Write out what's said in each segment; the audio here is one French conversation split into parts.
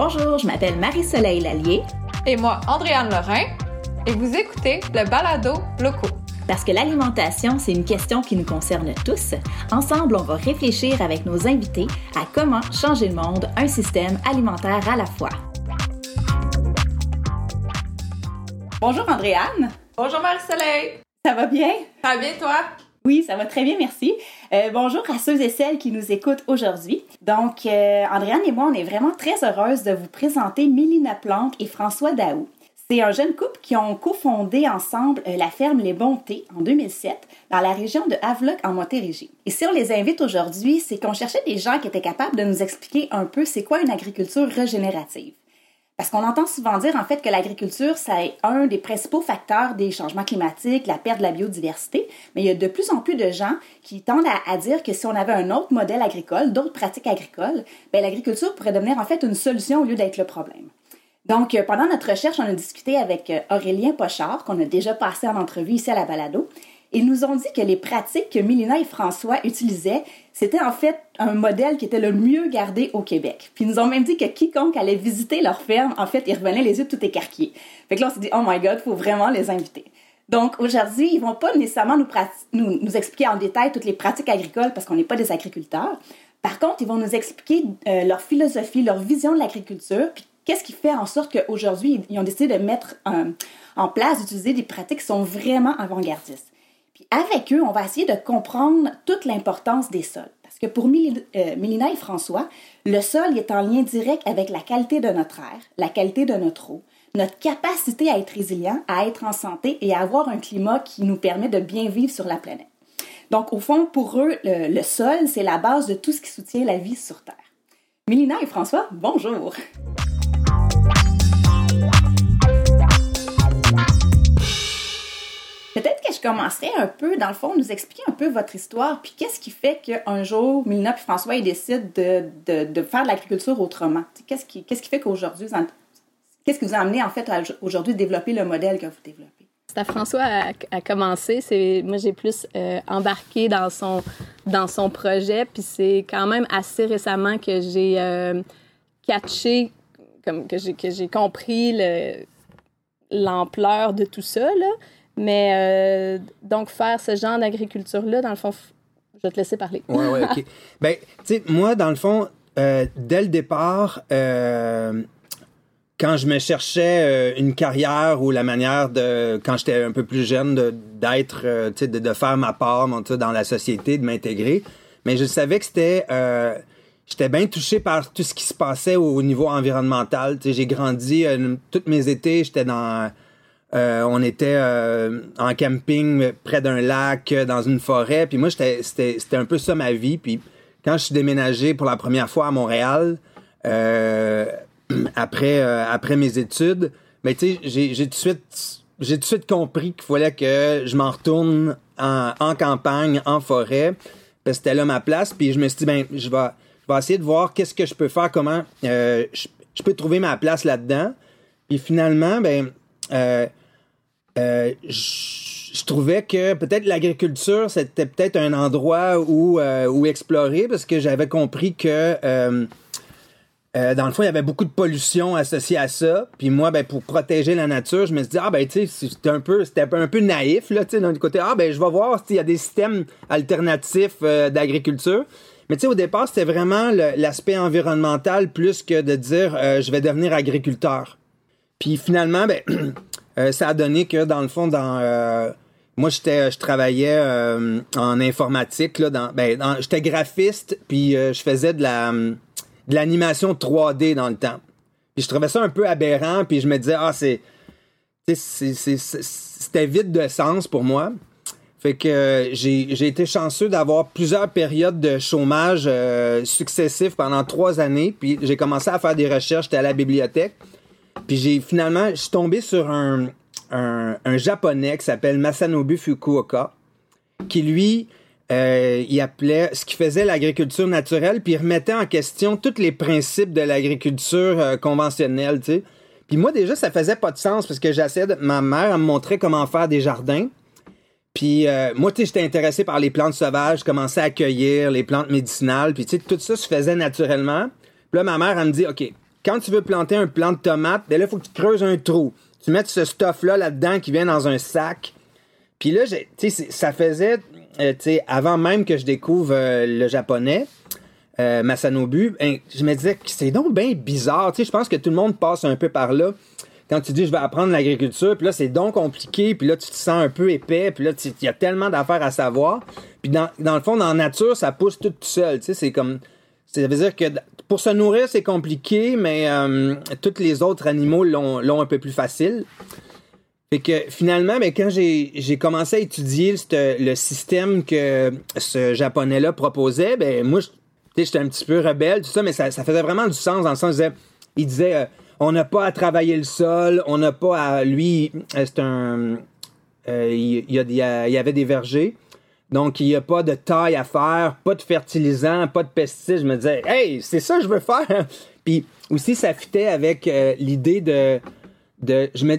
Bonjour, je m'appelle Marie-Soleil Lallier. Et moi, Andréane Lorrain. Et vous écoutez le balado locaux. Parce que l'alimentation, c'est une question qui nous concerne tous. Ensemble, on va réfléchir avec nos invités à comment changer le monde, un système alimentaire à la fois. Bonjour Andréane. Bonjour Marie-Soleil. Ça va bien? Ça va bien toi? Oui, ça va très bien, merci. Euh, bonjour à ceux et celles qui nous écoutent aujourd'hui. Donc, euh, Andréane et moi, on est vraiment très heureuses de vous présenter Mélina Planck et François Daou. C'est un jeune couple qui ont cofondé ensemble euh, la ferme Les Bontés en 2007 dans la région de Havelock en Montérégie. Et si on les invite aujourd'hui, c'est qu'on cherchait des gens qui étaient capables de nous expliquer un peu c'est quoi une agriculture régénérative. Parce qu'on entend souvent dire en fait que l'agriculture, c'est un des principaux facteurs des changements climatiques, la perte de la biodiversité, mais il y a de plus en plus de gens qui tendent à, dire que si on avait un autre modèle agricole, d'autres pratiques agricoles, ben, l'agriculture pourrait devenir en fait une solution au lieu d'être le problème. Donc, euh, pendant notre recherche, on a discuté avec euh, Aurélien Pochard, qu'on a déjà passé en entrevue ici à la Balado. Ils nous ont dit que les pratiques que Mélina et François utilisaient, c'était en fait un modèle qui était le mieux gardé au Québec. Puis ils nous ont même dit que quiconque allait visiter leur ferme, en fait, ils revenaient les yeux tout écarquillés. Fait que là, on s'est dit, oh my god, faut vraiment les inviter. Donc aujourd'hui, ils vont pas nécessairement nous, expliquer en détail toutes les pratiques agricoles parce qu'on n'est pas des agriculteurs. Par contre, ils vont nous expliquer euh, leur philosophie, leur vision de l'agriculture, puis Qu'est-ce qui fait en sorte qu'aujourd'hui, ils ont décidé de mettre en place, d'utiliser des pratiques qui sont vraiment avant-gardistes? Avec eux, on va essayer de comprendre toute l'importance des sols. Parce que pour euh, Mélina et François, le sol est en lien direct avec la qualité de notre air, la qualité de notre eau, notre capacité à être résilient, à être en santé et à avoir un climat qui nous permet de bien vivre sur la planète. Donc, au fond, pour eux, le, sol, c'est la base de tout ce qui soutient la vie sur Terre. Mélina et François, bonjour! Je commencerai un peu, dans le fond, nous expliquer un peu votre histoire, puis qu'est-ce qui fait qu'un jour, Milena et François ils décident de, de, faire de l'agriculture autrement? Qu'est-ce qui, qu'est-ce qui fait qu'aujourd'hui, qu'est-ce qui vous a amené en fait aujourd'hui de développer le modèle que vous développez? À François à, commencer. C'est moi j'ai plus euh, embarqué dans son dans son projet, puis c'est quand même assez récemment que j'ai euh, catché comme que j'ai que j'ai compris le l'ampleur de tout ça là. Mais euh, donc, faire ce genre d'agriculture-là, dans le fond, je vais te laisser parler. Oui, oui, OK. ben, tu sais, moi, dans le fond, euh, dès le départ, euh, quand je me cherchais une carrière ou la manière de, quand j'étais un peu plus jeune, d'être, tu sais, de, faire ma part dans la société, de m'intégrer, mais je savais que c'était j'étais bien touché par tout ce qui se passait au, niveau environnemental. J'ai grandi, toutes mes étés, j'étais dans euh, on était euh, en camping près d'un lac, euh, dans une forêt. Puis moi, c'était un peu ça ma vie. Puis quand je suis déménagé pour la première fois à Montréal, après, après mes études, mais ben, tu sais, j'ai tout de suite compris qu'il fallait que je m'en retourne en, campagne, en forêt, parce que c'était là ma place. Puis je me suis dit, ben, je vais, je vais essayer de voir qu'est-ce que je peux faire, comment je, je, peux trouver ma place là-dedans. Puis finalement, ben, euh, je trouvais que peut-être l'agriculture, c'était peut-être un endroit où, euh, explorer parce que j'avais compris que euh, dans le fond, il y avait beaucoup de pollution associée à ça. Puis moi, ben, pour protéger la nature, je me suis dit, ah ben tu sais, c'était un peu, c'était un peu naïf, là, tu sais, d'un côté, ah ben je vais voir s'il y a des systèmes alternatifs d'agriculture. Mais tu sais, au départ, c'était vraiment l'aspect environnemental plus que de dire, je vais devenir agriculteur. Puis finalement, ben Euh, ça a donné que dans le fond, dans euh, moi j'étais, je travaillais euh, en informatique là, dans, ben, j'étais graphiste puis je faisais de la de l'animation 3D dans le temps. Puis je trouvais ça un peu aberrant puis je me disais ah c'est c'était vide de sens pour moi. Fait que j'ai été chanceux d'avoir plusieurs périodes de chômage successifs pendant trois années. Puis j'ai commencé à faire des recherches, j'étais à la bibliothèque. Puis j'ai finalement, je suis tombé sur un, japonais qui s'appelle Masanobu Fukuoka, qui lui, euh, il appelait ce qui faisait l'agriculture naturelle, puis il remettait en question tous les principes de l'agriculture euh, conventionnelle, tu sais. Puis moi, déjà, ça faisait pas de sens parce que j'essayais de... Ma mère, elle me montrait comment faire des jardins. Puis euh, moi, tu sais, j'étais intéressé par les plantes sauvages, je commençais à accueillir les plantes médicinales, puis tu sais, tout ça se faisait naturellement. Puis là, ma mère, elle me dit, OK, quand tu veux planter un plant de tomate, ben là, il faut que tu creuses un trou. Tu mets ce stuff-là là-dedans qui vient dans un sac. Puis là, ça faisait, euh, tu sais, avant même que je découvre euh, le japonais, euh, Masanobu, ben, je me disais que c'est donc bien bizarre. Tu je pense que tout le monde passe un peu par là. Quand tu dis je vais apprendre l'agriculture, puis là c'est donc compliqué, puis là tu te sens un peu épais, puis là il y a tellement d'affaires à savoir. Puis dans, dans le fond, dans la nature, ça pousse tout seul. Tu sais, c'est comme. Ça veut dire que pour se nourrir, c'est compliqué, mais euh, tous les autres animaux l'ont un peu plus facile. Fait que finalement, ben, quand j'ai commencé à étudier le système que ce japonais-là proposait, ben moi, j'étais un petit peu rebelle, tout ça, mais ça, faisait vraiment du sens dans le sens, il disait, il disait euh, on n'a pas à travailler le sol, on n'a pas à... Lui, euh, c'est un... il, il y avait des vergers. Donc, il n'y a pas de taille à faire, pas de fertilisant, pas de pesticides. Je me disais, hey, c'est ça que je veux faire. Puis aussi, ça fitait avec euh, l'idée de. Je me,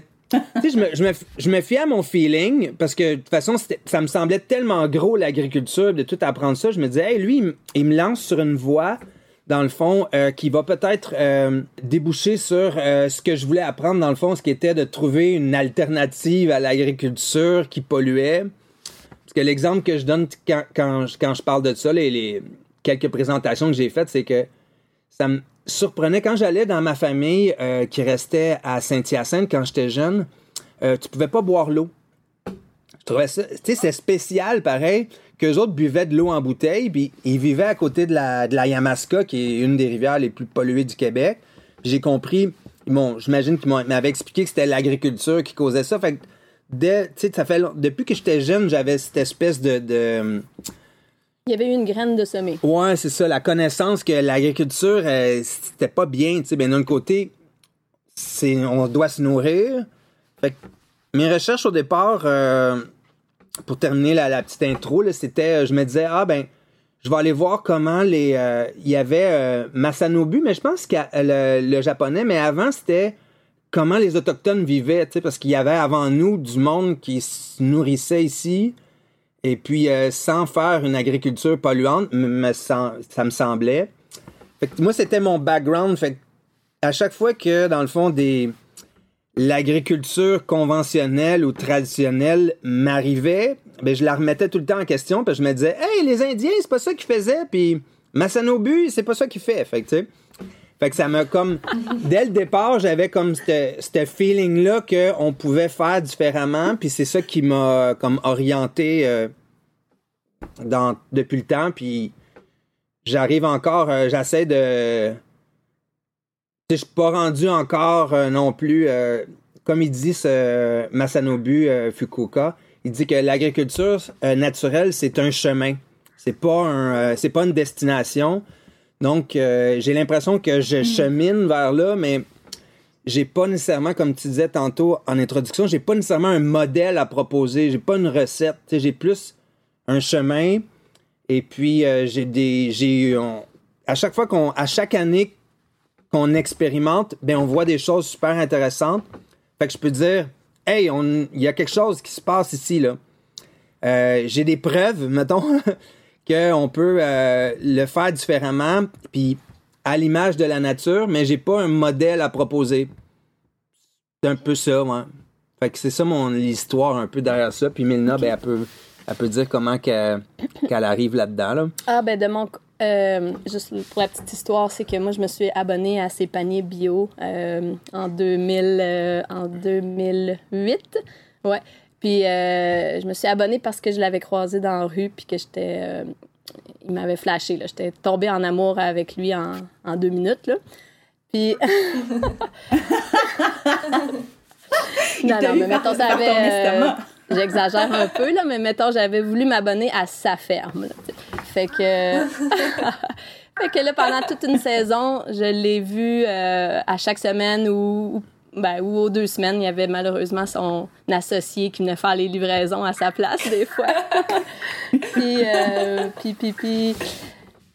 je me, je, me, je fiais à mon feeling parce que de toute façon, ça me semblait tellement gros l'agriculture, de tout apprendre ça. Je me disais, hey, lui, il me- lance sur une voie, dans le fond, euh, qui va peut-être euh, déboucher sur ce que je voulais apprendre, dans le fond, ce qui était de trouver une alternative à l'agriculture qui polluait. Parce que l'exemple que je donne quand, je- parle de ça, les, les quelques présentations que j'ai faites, c'est que ça me surprenait quand j'allais dans ma famille euh, qui restait à Saint-Hyacinthe quand j'étais jeune, euh, tu pouvais pas boire l'eau. Je trouvais ça, tu sais, c'est spécial pareil qu'eux autres buvaient de l'eau en bouteille, puis ils vivaient à côté de la, Yamaska, qui est une des rivières les plus polluées du Québec. J'ai compris, m'ont- j'imagine qu'ils m'avaient expliqué que c'était l'agriculture qui causait ça. Fait que dès, tu sais, ça fait, long- depuis que j'étais jeune, j'avais cette espèce de- de Il y avait eu une graine de semer. Ouais, c'est ça, la connaissance que l'agriculture, euh, c'était pas bien, tu sais. Ben, d'un côté, c'est, on doit se nourrir. Fait que mes recherches au départ, euh, pour terminer la, la petite intro, là, c'était, euh, je me disais, ah ben, je vais aller voir comment les. euh, Il y avait Masanobu, mais je pense que le, le japonais, mais avant, c'était comment les Autochtones vivaient, parce qu'il y avait avant nous du monde qui se nourrissait ici. Et puis, euh, sans faire une agriculture polluante, ça me semblait. Moi, c'était mon background. Fait à chaque fois que, dans le fond, des l'agriculture conventionnelle ou traditionnelle m'arrivait, ben, je la remettais tout le temps en question. Puis je me disais, hey, les Indiens, c'est pas ça qu'ils faisaient. Puis Masanobu, c'est pas ça qu'il fait. Fait. Fait que ça m'a comme. Dès le départ, j'avais comme ce feeling-là qu'on pouvait faire différemment. Puis c'est ça qui m'a comme orienté euh, dans, depuis le temps. Puis j'arrive encore, euh, j'essaie de. Je suis pas rendu encore euh, non plus. comme il dit ce Masanobu Fukuoka, il dit que l'agriculture naturelle, c'est un chemin. C'est pas un, c'est pas une destination. Donc, euh, j'ai l'impression que je chemine vers là, mais j'ai pas nécessairement, comme tu disais tantôt en introduction, j'ai pas nécessairement un modèle à proposer. J'ai pas une recette. J'ai plus un chemin. Et puis, euh, j'ai des. J'ai, on- à chaque fois qu'on. À chaque année qu'on expérimente, ben, on voit des choses super intéressantes. Fait que je peux dire, hey, il y a quelque chose qui se passe ici, là. Euh, j'ai des preuves, mettons, qu'on peut euh, le faire différemment, puis à l'image de la nature, mais j'ai pas un modèle à proposer. C'est un peu ça, ouais. Fait que c'est ça mon histoire un peu derrière ça. Puis Milna, ben, elle peut, elle peut dire comment qu'elle arrive là-dedans, là. Ah, ben de mon. euh, juste pour la petite histoire, c'est que moi, je me suis abonnée à ces paniers bio euh, en, 2000, euh, en 2008. Ouais. Puis euh, je me suis abonnée parce que je l'avais croisé dans la rue, puis que j'étais. euh, il m'avait flashé, là. J'étais tombée en amour avec lui en, en deux minutes, là. Puis. Il t'a eu par- par ton estomac. J'exagère un peu, là, mais mettons, j'avais voulu m'abonner à sa ferme. là, fait que. fait que là, pendant toute une saison, je l'ai vu euh, à chaque semaine ou- ben, ou aux deux semaines. Il y avait malheureusement son associé qui venait faire les livraisons à sa place, des fois. puis, euh, puis, puis, puis,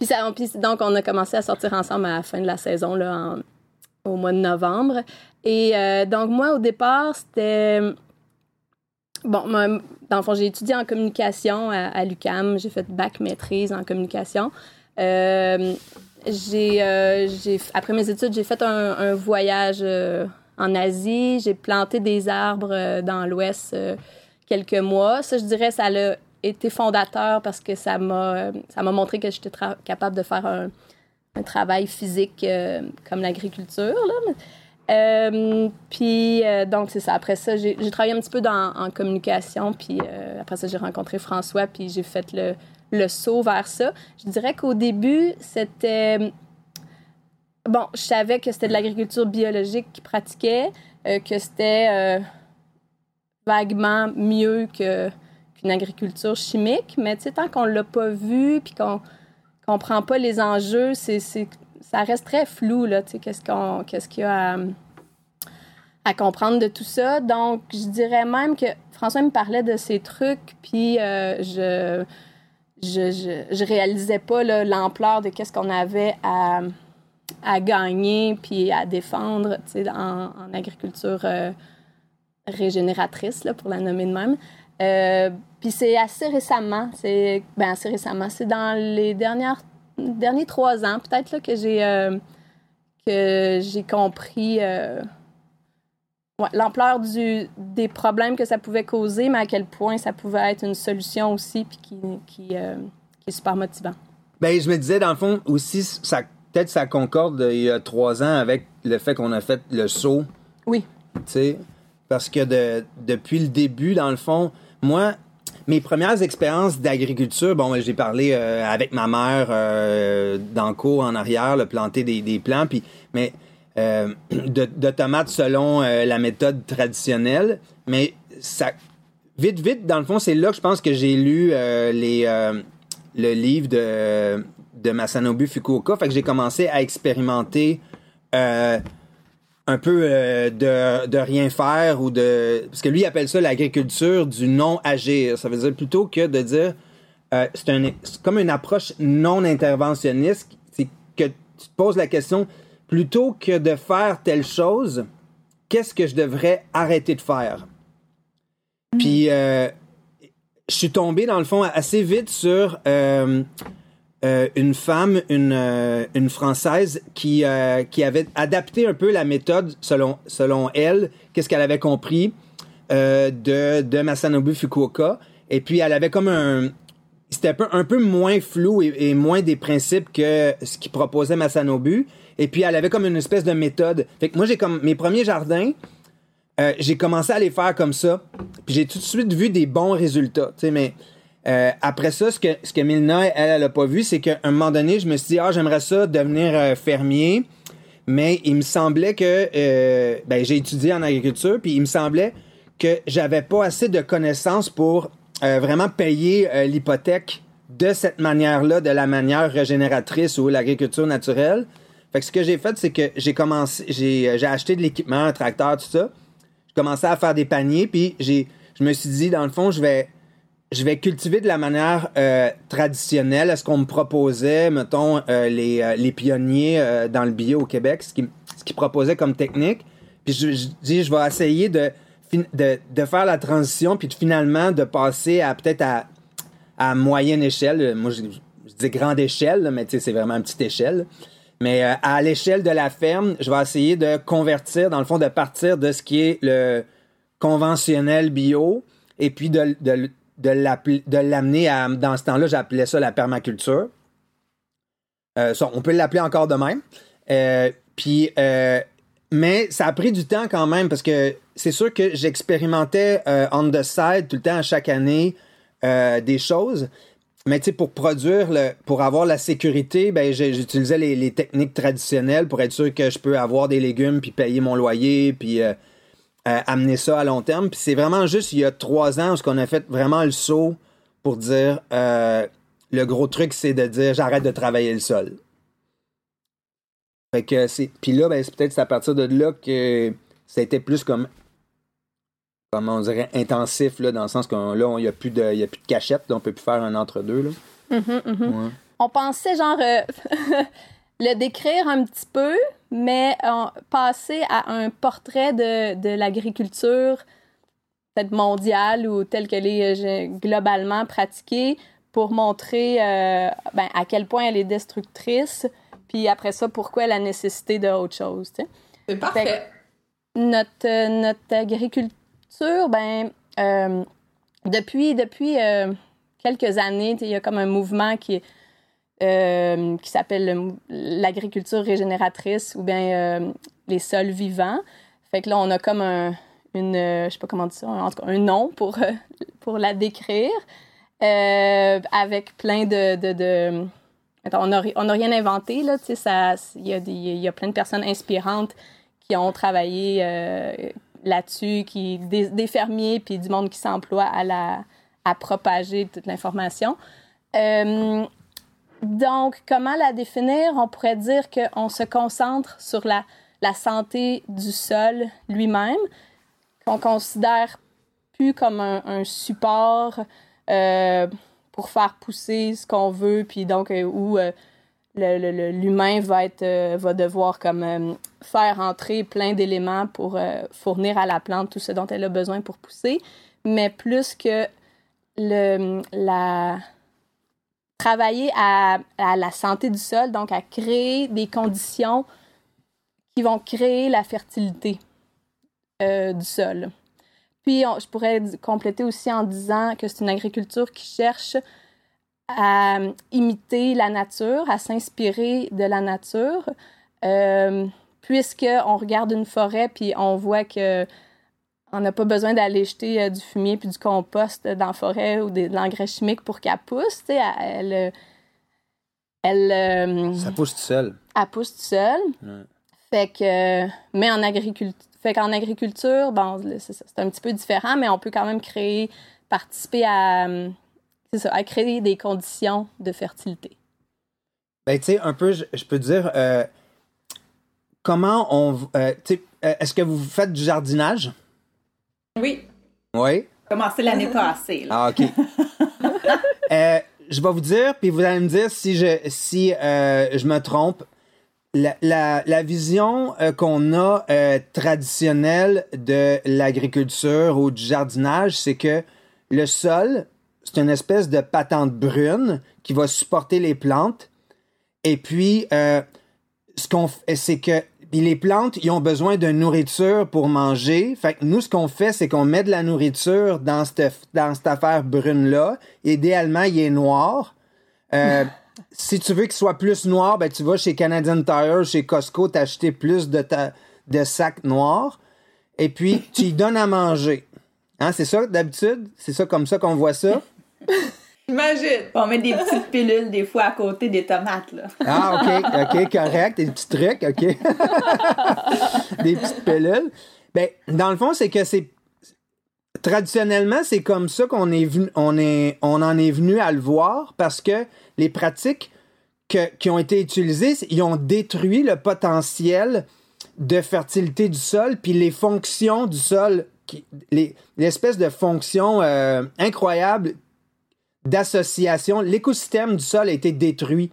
ça- puis donc, on a commencé à sortir ensemble à la fin de la saison, là, au mois de novembre. Et euh, donc, moi, au départ, c'était. Bon, moi, dans le fond, j'ai étudié en communication à, l'UCAM. J'ai fait bac maîtrise en communication. Euh, j'ai, euh, après mes études, j'ai fait un, un voyage euh, en Asie. J'ai planté des arbres euh, dans l'Ouest euh, quelques mois. Ça, je dirais, ça a été fondateur parce que ça m'a, euh, ça m'a montré que j'étais capable de faire un, travail physique comme l'agriculture. Puis, donc, c'est ça. Après ça, j'ai, travaillé un petit peu dans, en communication. Puis, après ça, j'ai rencontré François. Puis, j'ai fait le saut vers ça. Je dirais qu'au début, c'était. Bon, je savais que c'était de l'agriculture biologique qu'ils pratiquaient, euh, que c'était euh, vaguement mieux qu'une agriculture chimique, mais tant qu'on l'a pas vu puis qu'on comprend pas les enjeux, c'est, c'est, ça reste très flou, là, qu'est-ce, qu'on, qu'est-ce qu'il y a à, comprendre de tout ça. Donc, je dirais même que François me parlait de ces trucs, puis euh, je, je, je, je réalisais pas l'ampleur de qu'est-ce qu'on avait à, à gagner puis à défendre en, en agriculture euh, régénératrice, là, pour la nommer de même. Euh, puis c'est assez récemment, c'est ben assez récemment, c'est dans les dernières derniers trois ans peut-être là, que j'ai euh, que j'ai compris l'ampleur du des problèmes que ça pouvait causer, mais à quel point ça pouvait être une solution aussi, puis qui qui, qui est super motivant. Ben, je me disais, dans le fond, aussi, ça, peut-être ça concorde euh, il y a trois ans avec le fait qu'on a fait le saut, Oui. tu sais. Parce que de- depuis le début, dans le fond, moi, mes premières expériences d'agriculture, bon, j'ai parlé euh, avec ma mère euh, dans le cours en arrière, le planter des, des plants, puis, mais euh, de, de tomates selon la méthode traditionnelle. Mais ça, vite, vite, dans le fond, c'est là que je pense que j'ai lu les, le livre de, de Masanobu Fukuoka. Fait que j'ai commencé à expérimenter euh, un peu euh, de, de rien faire ou de... Parce que lui, il appelle ça l'agriculture du non-agir. Ça veut dire plutôt que de dire... euh, c'est un, comme une approche non interventionniste. C'est que tu te poses la question, plutôt que de faire telle chose, qu'est-ce que je devrais arrêter de faire? Puis, euh, je suis tombé, dans le fond, assez vite sur euh, une femme, une, euh, Française, qui, euh, qui avait adapté un peu la méthode selon, elle, qu'est-ce qu'elle avait compris de, de Masanobu Fukuoka. Et puis, elle avait comme un... C'était un peu, moins flou et, moins des principes que ce qu'il proposait Masanobu. Et puis, elle avait comme une espèce de méthode. Fait que moi, j'ai comme... Mes premiers jardins, j'ai commencé à les faire comme ça. Puis j'ai tout de suite vu des bons résultats. Tu sais, mais euh, après ça, ce que, ce que Milna, elle, elle a pas vu, c'est qu'à un moment donné, je me suis dit, ah, j'aimerais ça devenir euh, fermier. Mais il me semblait que, euh, ben, j'ai étudié en agriculture, puis il me semblait que j'avais pas assez de connaissances pour euh, vraiment payer euh, l'hypothèque de cette manière-là, de la manière régénératrice ou l'agriculture naturelle. Fait que ce que j'ai fait, c'est que j'ai commencé, j'ai, j'ai acheté de l'équipement, un tracteur, tout ça. J'ai commencé à faire des paniers, puis j'ai, je me suis dit, dans le fond, je vais, je vais cultiver de la manière euh, traditionnelle à ce qu'on me proposait, mettons, euh, les, euh, les pionniers dans le bio au Québec, ce qu'ils ce qu'ils proposaient comme technique. Puis je, dis, je vais essayer de, de, de faire la transition, puis de, finalement de passer à peut-être à, à moyenne échelle. Moi, je, dis grande échelle, mais c'est vraiment une petite échelle. Mais à l'échelle de la ferme, je vais essayer de convertir, dans le fond, de partir de ce qui est le conventionnel bio et puis de, de, de l'amener à, dans ce temps-là, j'appelais ça la permaculture. Euh, on peut l'appeler encore de même. Euh, euh, mais ça a pris du temps quand même parce que c'est sûr que j'expérimentais on the side tout le temps à chaque année des choses. Mais tu sais, pour produire, pour avoir la sécurité, ben j'utilisais les, les techniques traditionnelles pour être sûr que je peux avoir des légumes puis payer mon loyer puis euh, amener ça à long terme. Puis c'est vraiment juste il y a trois ans où qu'on a fait vraiment le saut pour dire euh, le gros truc c'est de dire j'arrête de travailler le sol. Fait que c'est puis là ben c'est peut-être à partir de là que ça a été plus comme comment on dirait intensif là dans le sens que là il y a plus de il y a plus de cachette, là, on peut plus faire un entre deux là. Mhm, mhm. Ouais. On pensait genre euh, le décrire un petit peu, mais euh, passer à un portrait de, de l'agriculture peut-être mondiale ou telle qu'elle est euh, globalement pratiquée pour montrer euh, ben, à quel point elle est destructrice, puis après ça, pourquoi la nécessité d'autre chose, tu sais. C'est parfait. Notre, euh, notre agriculture, ben, depuis, depuis quelques années, il y a comme un mouvement qui, euh, qui s'appelle le- l'agriculture régénératrice ou bien euh, les sols vivants. Fait que là, on a comme un, une, euh, je sais pas comment dire ça, en tout cas, un nom pour, pour la décrire, avec plein de... Attends, on n'a rien inventé, là, tu sais, il y, y a plein de personnes inspirantes qui ont travaillé là-dessus, des, fermiers, puis du monde qui s'emploie à, à propager toute l'information. Euh, donc, comment la définir? On pourrait dire qu'on se concentre sur la, la santé du sol lui-même, qu'on considère plus comme un, un support euh, pour faire pousser ce qu'on veut, puis donc euh, où euh, l'humain va va devoir comme faire entrer plein d'éléments pour fournir à la plante tout ce dont elle a besoin pour pousser, mais plus que le la travailler à, la santé du sol, donc à créer des conditions qui vont créer la fertilité euh, du sol. Puis, je pourrais compléter aussi en disant que c'est une agriculture qui cherche à euh, imiter la nature, à s'inspirer de la nature, euh, puisque on regarde une forêt puis on voit que on n'a pas besoin d'aller jeter euh, du fumier puis du compost dans la forêt ou de l'engrais chimique pour qu'elle pousse. Elle, elle, elle, euh, Ça pousse tout seul. elle pousse toute seule. Ouais. Fait que, mais en agriculture, fait qu'en agriculture, bon, c'est un petit peu différent, mais on peut quand même créer, participer à, euh, ça, à créer des conditions de fertilité. Ben, tu sais, un peu, je, je peux dire, euh, comment on. euh, euh, est-ce que vous faites du jardinage? Oui. Oui? Commencé l'année passée. là. Ah, OK. Euh, je vais vous dire, puis vous allez me dire si je, si, euh, je me trompe. La, la, la vision euh, qu'on a traditionnelle de l'agriculture ou du jardinage, c'est que le sol, c'est une espèce de patente brune qui va supporter les plantes. Et puis, ce qu'on fait, c'est que puis les plantes, ils ont besoin de nourriture pour manger. Fait que nous, ce qu'on fait, c'est qu'on met de la nourriture dans cette, dans cette affaire brune-là. Idéalement, il est noir. Euh, si tu veux qu'il soit plus noir, ben, tu vas chez Canadian Tire, chez Costco, t'acheter plus de, ta, de sacs noirs. Et puis, tu y donnes à manger. Hein, c'est ça, d'habitude? C'est ça comme ça qu'on voit ça? Imagine. On met des petites pilules des fois à côté des tomates. Là. Ah, OK, OK, correct. Des petits trucs, OK. des petites pilules. Ben, dans le fond, c'est que c'est. Traditionnellement, c'est comme ça qu'on est venu, on, est, on en est venu à le voir parce que les pratiques que- qui ont été utilisées, ils ont détruit le potentiel de fertilité du sol, puis les fonctions du sol, qui- les- l'espèce de fonction euh, incroyable d'association. L'écosystème du sol a été détruit.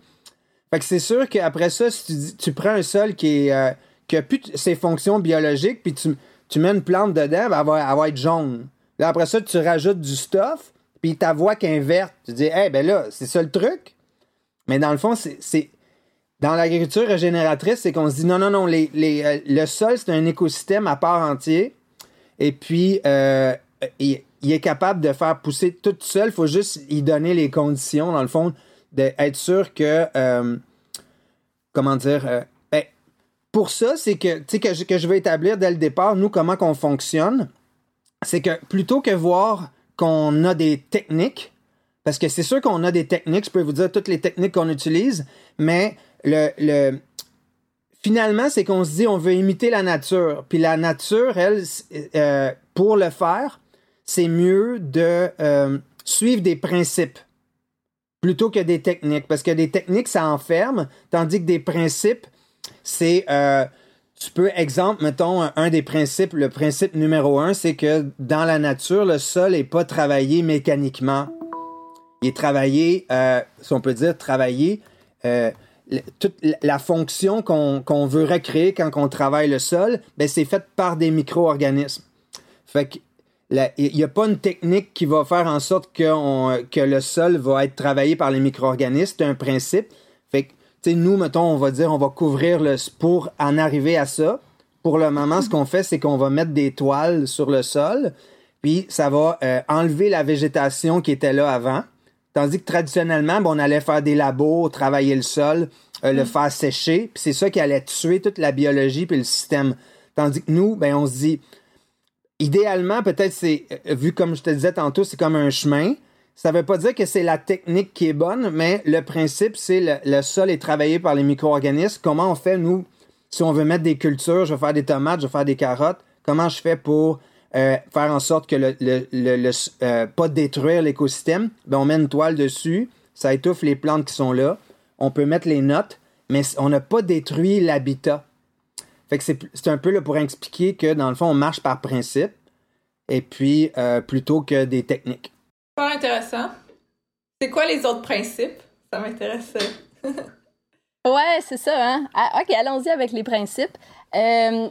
Fait que c'est sûr qu'après ça, si tu, tu prends un sol qui est euh, qui a plus ses fonctions biologiques, puis tu, tu mets une plante dedans, ben, elle, va, va être jaune. Là, après ça, tu rajoutes du stuff, puis ta voix qui est. Tu dis, hey, ben là, c'est ça le truc? Mais dans le fond, c'est. Dans l'agriculture régénératrice, c'est qu'on se dit, non, non, non, euh, le sol, c'est un écosystème à part entier. Et puis, euh, il est capable de faire pousser tout seul. Il faut juste y donner les conditions, dans le fond, d'être sûr que. euh, comment dire. euh, ben, pour ça, c'est que, tu sais, que, je- que je veux établir dès le départ, nous, comment qu'on fonctionne, c'est que plutôt que voir qu'on a des techniques, parce que c'est sûr qu'on a des techniques, je peux vous dire toutes les techniques qu'on utilise, mais le, le, finalement, c'est qu'on se dit on veut imiter la nature. Puis la nature, elle, euh, pour le faire, c'est mieux de euh, suivre des principes plutôt que des techniques. Parce que des techniques, ça enferme, tandis que des principes, c'est... euh, tu peux, exemple, mettons, un, des principes, le principe numéro un, c'est que dans la nature, le sol n'est pas travaillé mécaniquement. Il est travaillé, euh, si on peut dire, travaillé, toute la- fonction qu'on qu'on veut recréer quand on travaille le sol, ben, c'est fait par des micro-organismes. Fait que il n'y a pas une technique qui va faire en sorte que, on- que le sol va être travaillé par les micro-organismes. C'est un principe. Fait que tu sais, nous, mettons, on va dire, on va couvrir le. Pour en arriver à ça, pour le moment, ce qu'on fait, c'est qu'on va mettre des toiles sur le sol, puis ça va euh, enlever la végétation qui était là avant. Tandis que traditionnellement, ben, on allait faire des labos, travailler le sol, euh, le faire sécher, puis c'est ça qui allait tuer toute la biologie puis le système. Tandis que nous, ben, on se dit, idéalement, peut-être c'est, euh, vu comme je te disais tantôt, c'est comme un chemin. Ça veut pas dire que c'est la technique qui est bonne, mais le principe, c'est le, le sol est travaillé par les micro-organismes. Comment on fait, nous, si on veut mettre des cultures, je vais faire des tomates, je vais faire des carottes, comment je fais pour euh, faire en sorte que le, le, le, euh, pas détruire l'écosystème, ben on met une toile dessus, ça étouffe les plantes qui sont là. On peut mettre les notes, mais on n'a pas détruit l'habitat. Fait que c'est un peu là pour expliquer que dans le fond, on marche par principe et puis euh, plutôt que des techniques. Pas intéressant. C'est quoi les autres principes? Ça m'intéresse. ouais, c'est ça, hein? Ah, ok, allons-y avec les principes. Euh,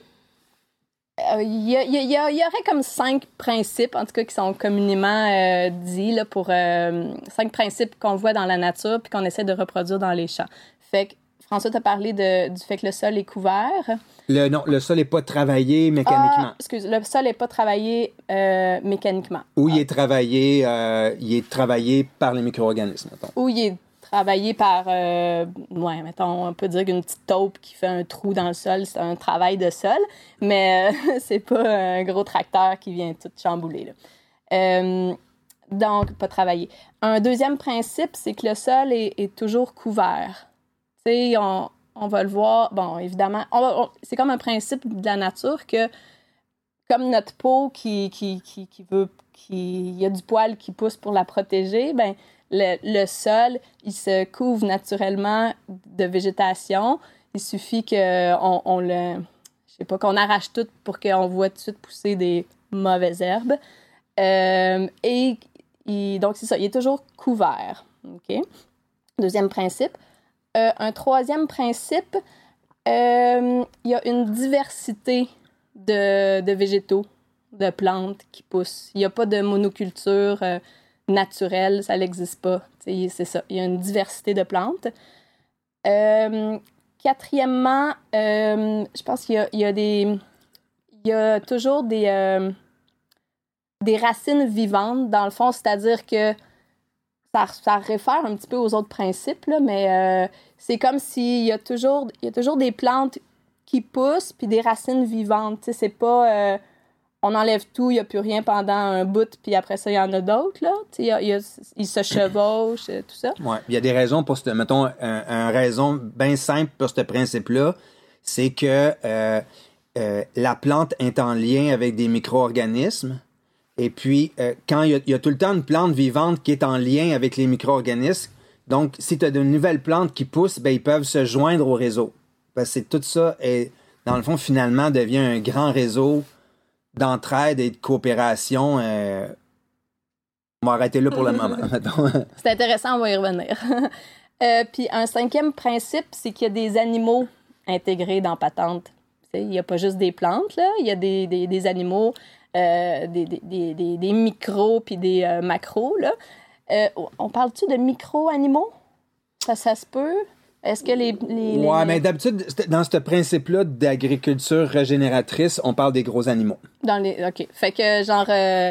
il y, aurait comme cinq principes, en tout cas, qui sont communément euh, dits là, pour euh, cinq principes qu'on voit dans la nature puis qu'on essaie de reproduire dans les champs. Fait que François t'a parlé de, du fait que le sol est couvert. Le, non, le sol n'est pas travaillé mécaniquement. Ah, excuse, le sol n'est pas travaillé euh, mécaniquement. Ou il est travaillé, il est travaillé par les micro-organismes. Ou il est travaillé par, euh, ouais, mettons, on peut dire qu'une petite taupe qui fait un trou dans le sol, c'est un travail de sol, mais euh, c'est pas un gros tracteur qui vient tout chambouler. Là. Euh, donc, pas travailler. Un deuxième principe, c'est que le sol est, toujours couvert. On, va le voir, bon, évidemment, c'est comme un principe de la nature que, comme notre peau qui, qui, qui, veut, qui, y a du poil qui pousse pour la protéger, ben le, sol, il se couvre naturellement de végétation. Il suffit qu'on on le. Je sais pas, qu'on arrache tout pour qu'on voit tout de suite pousser des mauvaises herbes. Euh, et donc, c'est ça, il est toujours couvert. Deuxième principe. Euh, un troisième principe, euh, il y a une diversité de, de, végétaux, de plantes qui poussent. Il n'y a pas de monoculture naturel, ça n'existe pas. C'est ça. Il y a une diversité de plantes. Euh, quatrièmement, euh, je pense qu'il y, a y a toujours euh, des racines vivantes, dans le fond, c'est-à-dire que ça, ça, réfère un petit peu aux autres principes, là, mais c'est comme s'il y, a toujours, il y a toujours des plantes qui poussent puis des racines vivantes. C'est pas on enlève tout, il n'y a plus rien pendant un bout, puis après ça, il y en a d'autres, ils se chevauchent, euh, tout ça. Il y a des raisons pour ce, mettons, un, raison bien simple pour ce principe-là, c'est que euh, euh, la plante est en lien avec des micro-organismes. Et puis, quand il y, a, tout le temps une plante vivante qui est en lien avec les micro-organismes, donc si tu as de nouvelles plantes qui poussent, ben, ils peuvent se joindre au réseau. Parce que tout ça, est, dans le fond, finalement, devient un grand réseau d'entraide et de coopération. Euh, on va arrêter là pour le moment. c'est intéressant, on va y revenir. Euh, puis un cinquième principe, c'est qu'il y a des animaux intégrés dans Patente. Il n'y a pas juste des plantes, là. il y a des, des, des animaux, euh, des, des, des, micros puis des macros. Là. on parle-tu de micro-animaux? Ça, ça se peut? Est-ce que les. les, ouais, mais d'habitude, dans ce principe-là d'agriculture régénératrice, on parle des gros animaux. Dans les. OK. Fait que, genre. Euh,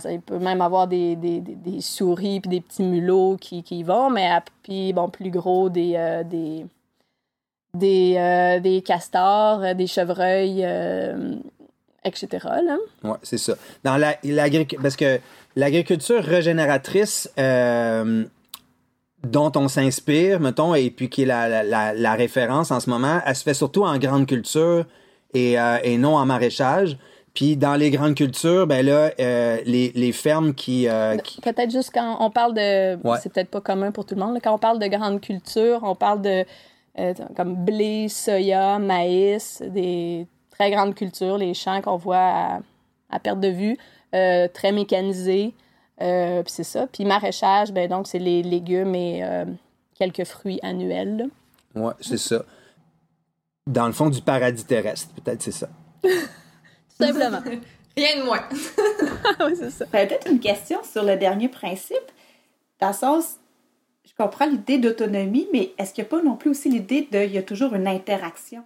ça, il peut même avoir des, des, des, souris puis des petits mulots qui, qui y vont, mais puis, bon, plus gros, des. Euh, des des, euh, des castors, des chevreuils, etc. Ouais, c'est ça. Dans la, parce que l'agriculture régénératrice, dont on s'inspire, mettons, et puis qui est la, la, la, référence en ce moment, elle se fait surtout en grande culture et, euh, et non en maraîchage. Puis dans les grandes cultures, ben là, euh, les, les, fermes qui... Euh, peut-être juste quand on parle de... C'est peut-être pas commun pour tout le monde. Quand on parle de grandes cultures, on parle de comme blé, soya, maïs, des très grandes cultures, les champs qu'on voit à, à, perte de vue, très mécanisés. Euh, puis c'est ça. Puis maraîchage, ben donc, c'est les légumes et euh, quelques fruits annuels. Oui, c'est ça. Dans le fond du paradis terrestre, peut-être c'est ça. Tout simplement. Rien de moins. oui, c'est ça. Peut-être une question sur le dernier principe. Dans le sens, je comprends l'idée d'autonomie, mais est-ce qu'il n'y a pas non plus aussi l'idée de il y a toujours une interaction?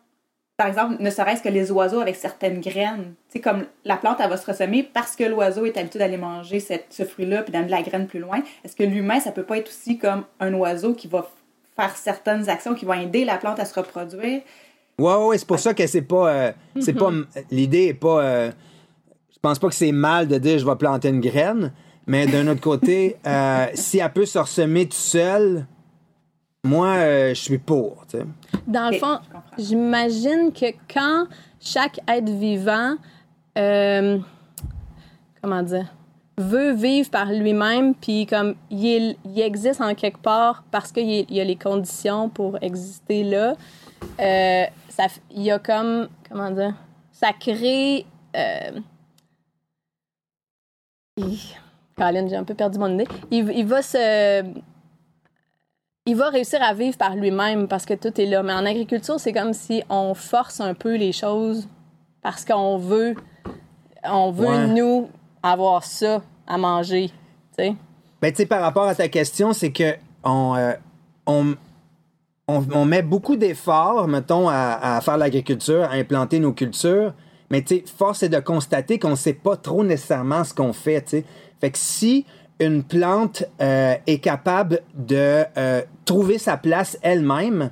Par exemple, ne serait-ce que les oiseaux avec certaines graines. Tu sais, comme la plante, elle va se ressemer parce que l'oiseau est habitué d'aller manger cette, ce fruit-là puis d'amener la graine plus loin. Est-ce que l'humain, ça peut pas être aussi comme un oiseau qui va faire certaines actions qui vont aider la plante à se reproduire? Ouais, ouais, c'est pour ça que c'est pas. euh, c'est pas. L'idée est pas. euh, je pense pas que c'est mal de dire je vais planter une graine, mais d'un autre côté, euh, si elle peut se ressemer toute seule, moi, euh, je suis pour, tu sais. Dans le fond, j'imagine que quand chaque être vivant, euh, comment dire, veut vivre par lui-même, puis comme il, existe en quelque part parce qu'il y a- il y a les conditions pour exister là, euh, ça, il y a comme, comment dire, ça crée... Euh, Colin, j'ai un peu perdu mon idée. Il, il va se il va réussir à vivre par lui-même parce que tout est là. Mais en agriculture, c'est comme si on force un peu les choses parce qu'on veut, on veut Ouais. nous avoir ça à manger. Tu sais? Ben, tu sais, par rapport à ta question, c'est que on, euh, on, on, on met beaucoup d'efforts, mettons, à, à faire l'agriculture, à implanter nos cultures, mais tu sais, force est de constater qu'on sait pas trop nécessairement ce qu'on fait, tu sais. Fait que si une plante euh, est capable de euh, trouver sa place elle-même,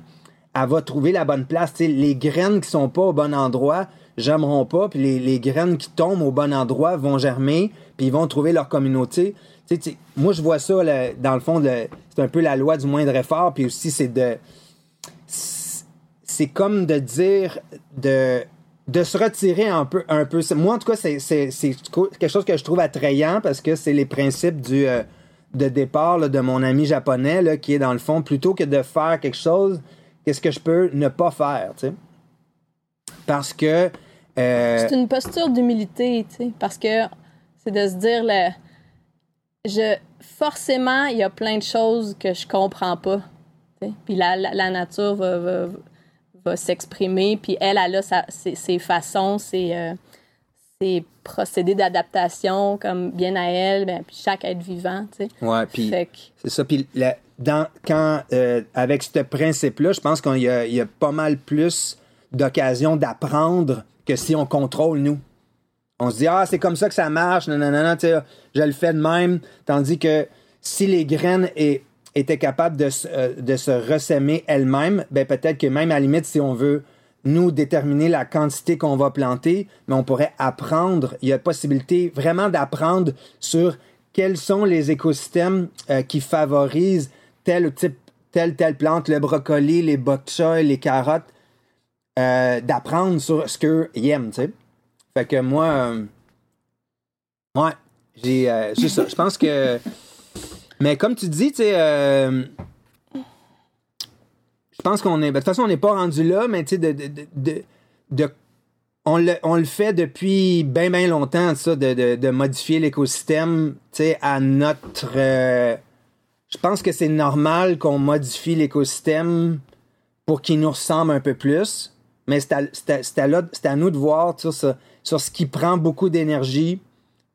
elle va trouver la bonne place. Les graines qui sont pas au bon endroit germeront pas, puis les, graines qui tombent au bon endroit vont germer, puis ils vont trouver leur communauté. Moi, je vois ça, dans le fond, c'est un peu la loi du moindre effort, puis aussi, c'est de... C'est comme de dire de de se retirer un peu un peu moi en tout cas c'est quelque chose que je trouve attrayant parce que c'est les principes du euh, de départ de mon ami japonais là, qui est dans le fond plutôt que de faire quelque chose qu'est-ce que je peux ne pas faire tu sais parce que euh, C'est une posture d'humilité, tu sais, parce que c'est de se dire, le, je, forcément, il y a plein de choses que je comprends pas. Puis la, la, la nature va, va, va s'exprimer, puis elle, elle a sa- ses, ses façons, ses, euh, ses procédés d'adaptation, comme bien à elle, ben, puis chaque être vivant, tu sais. ouais puis que- C'est ça. Puis la- dans, quand, euh, avec ce principe-là, je pense qu'il y, y a pas mal plus d'occasions d'apprendre que si on contrôle nous. On se dit, ah, c'est comme ça que ça marche, non, non, non, je le fais de même. Tandis que si les graines est- étaient capables de, se- euh, de se ressaimer elles-mêmes, ben peut-être que même à la limite, si on veut nous déterminer la quantité qu'on va planter, mais on pourrait apprendre, il y a possibilité vraiment d'apprendre sur quels sont les écosystèmes euh, qui favorisent tel type, telle, telle plante, le brocoli, les bok choy, les carottes, euh, d'apprendre sur ce qu'ils aiment, tu sais. Fait que moi, ouais, j'ai, ça. Je pense que, mais comme tu dis, tu sais, euh, je pense qu'on est, ben, de toute façon, on n'est pas rendu là, mais tu sais, de, de, de, de- on, le, on le fait depuis bien, bien longtemps, ça, de, de, de modifier l'écosystème, à notre, euh, je pense que c'est normal qu'on modifie l'écosystème pour qu'il nous ressemble un peu plus. Mais c'est à, à- à nous de voir sur sur ce qui prend beaucoup d'énergie,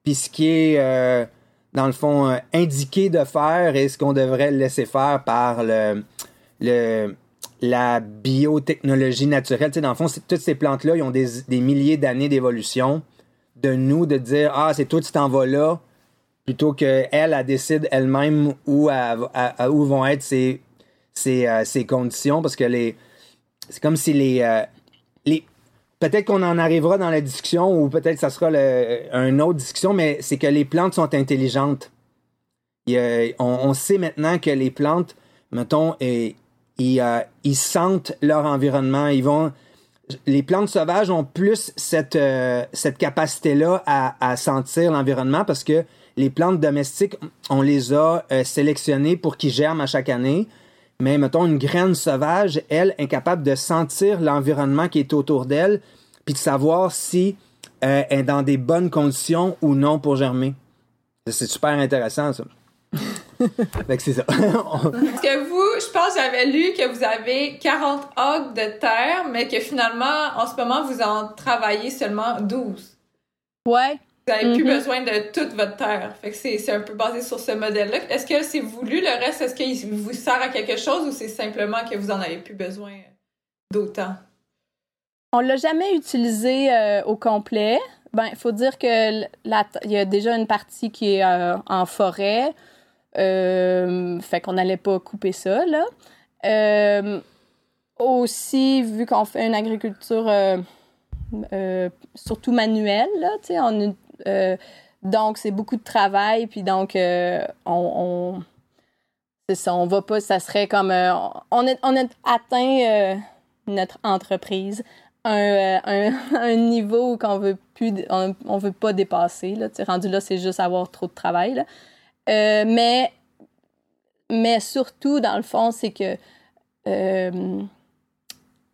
puis ce qui est, euh, dans le fond, euh, indiqué de faire et ce qu'on devrait laisser faire par le, le, la biotechnologie naturelle. Tu dans le fond, toutes ces plantes-là, ils ont des, des milliers d'années d'évolution. De nous, de dire, ah, c'est toi, tu t'en vas là, plutôt qu'elle, elle décide elle-même où, elle où vont être ses, ses, euh, conditions, parce que les, c'est comme si les, euh, les peut-être qu'on en arrivera dans la discussion ou peut-être que ça sera le, une autre discussion, mais c'est que les plantes sont intelligentes. On, sait maintenant que les plantes, mettons, et, ils, euh, ils sentent leur environnement. Ils vont, les plantes sauvages ont plus cette, euh, cette capacité-là à, à sentir l'environnement parce que les plantes domestiques, on les a euh, sélectionnées pour qu'ils germent à chaque année. Mais mettons, une graine sauvage, elle, incapable de sentir l'environnement qui est autour d'elle, puis de savoir si euh, elle est dans des bonnes conditions ou non pour germer. C'est super intéressant, ça. fait que c'est ça. Parce que vous, je pense que j'avais lu que vous avez 40 acres de terre, mais que finalement, en ce moment, vous en travaillez seulement 12. Ouais, Vous n'avez plus Mhm. besoin de toute votre terre. Fait que c'est un peu basé sur ce modèle-là. Est-ce que c'est voulu le reste? Est-ce qu'il vous sert à quelque chose ou c'est simplement que vous en avez plus besoin d'autant? On l'a jamais utilisé euh, au complet. Ben, il faut dire que il y a déjà une partie qui est euh, en forêt. Euh, fait qu'on n'allait pas couper ça, là. Euh, aussi, vu qu'on fait une agriculture euh, euh, surtout manuelle, là, on, euh, donc c'est beaucoup de travail, puis donc euh, on, on- c'est ça, on va pas, ça serait comme, euh, on, on a atteint euh, notre entreprise un, euh, un, niveau qu'on veut plus, on, on veut pas dépasser, là, rendu là, c'est juste avoir trop de travail. Euh, mais, mais surtout, dans le fond, c'est que euh,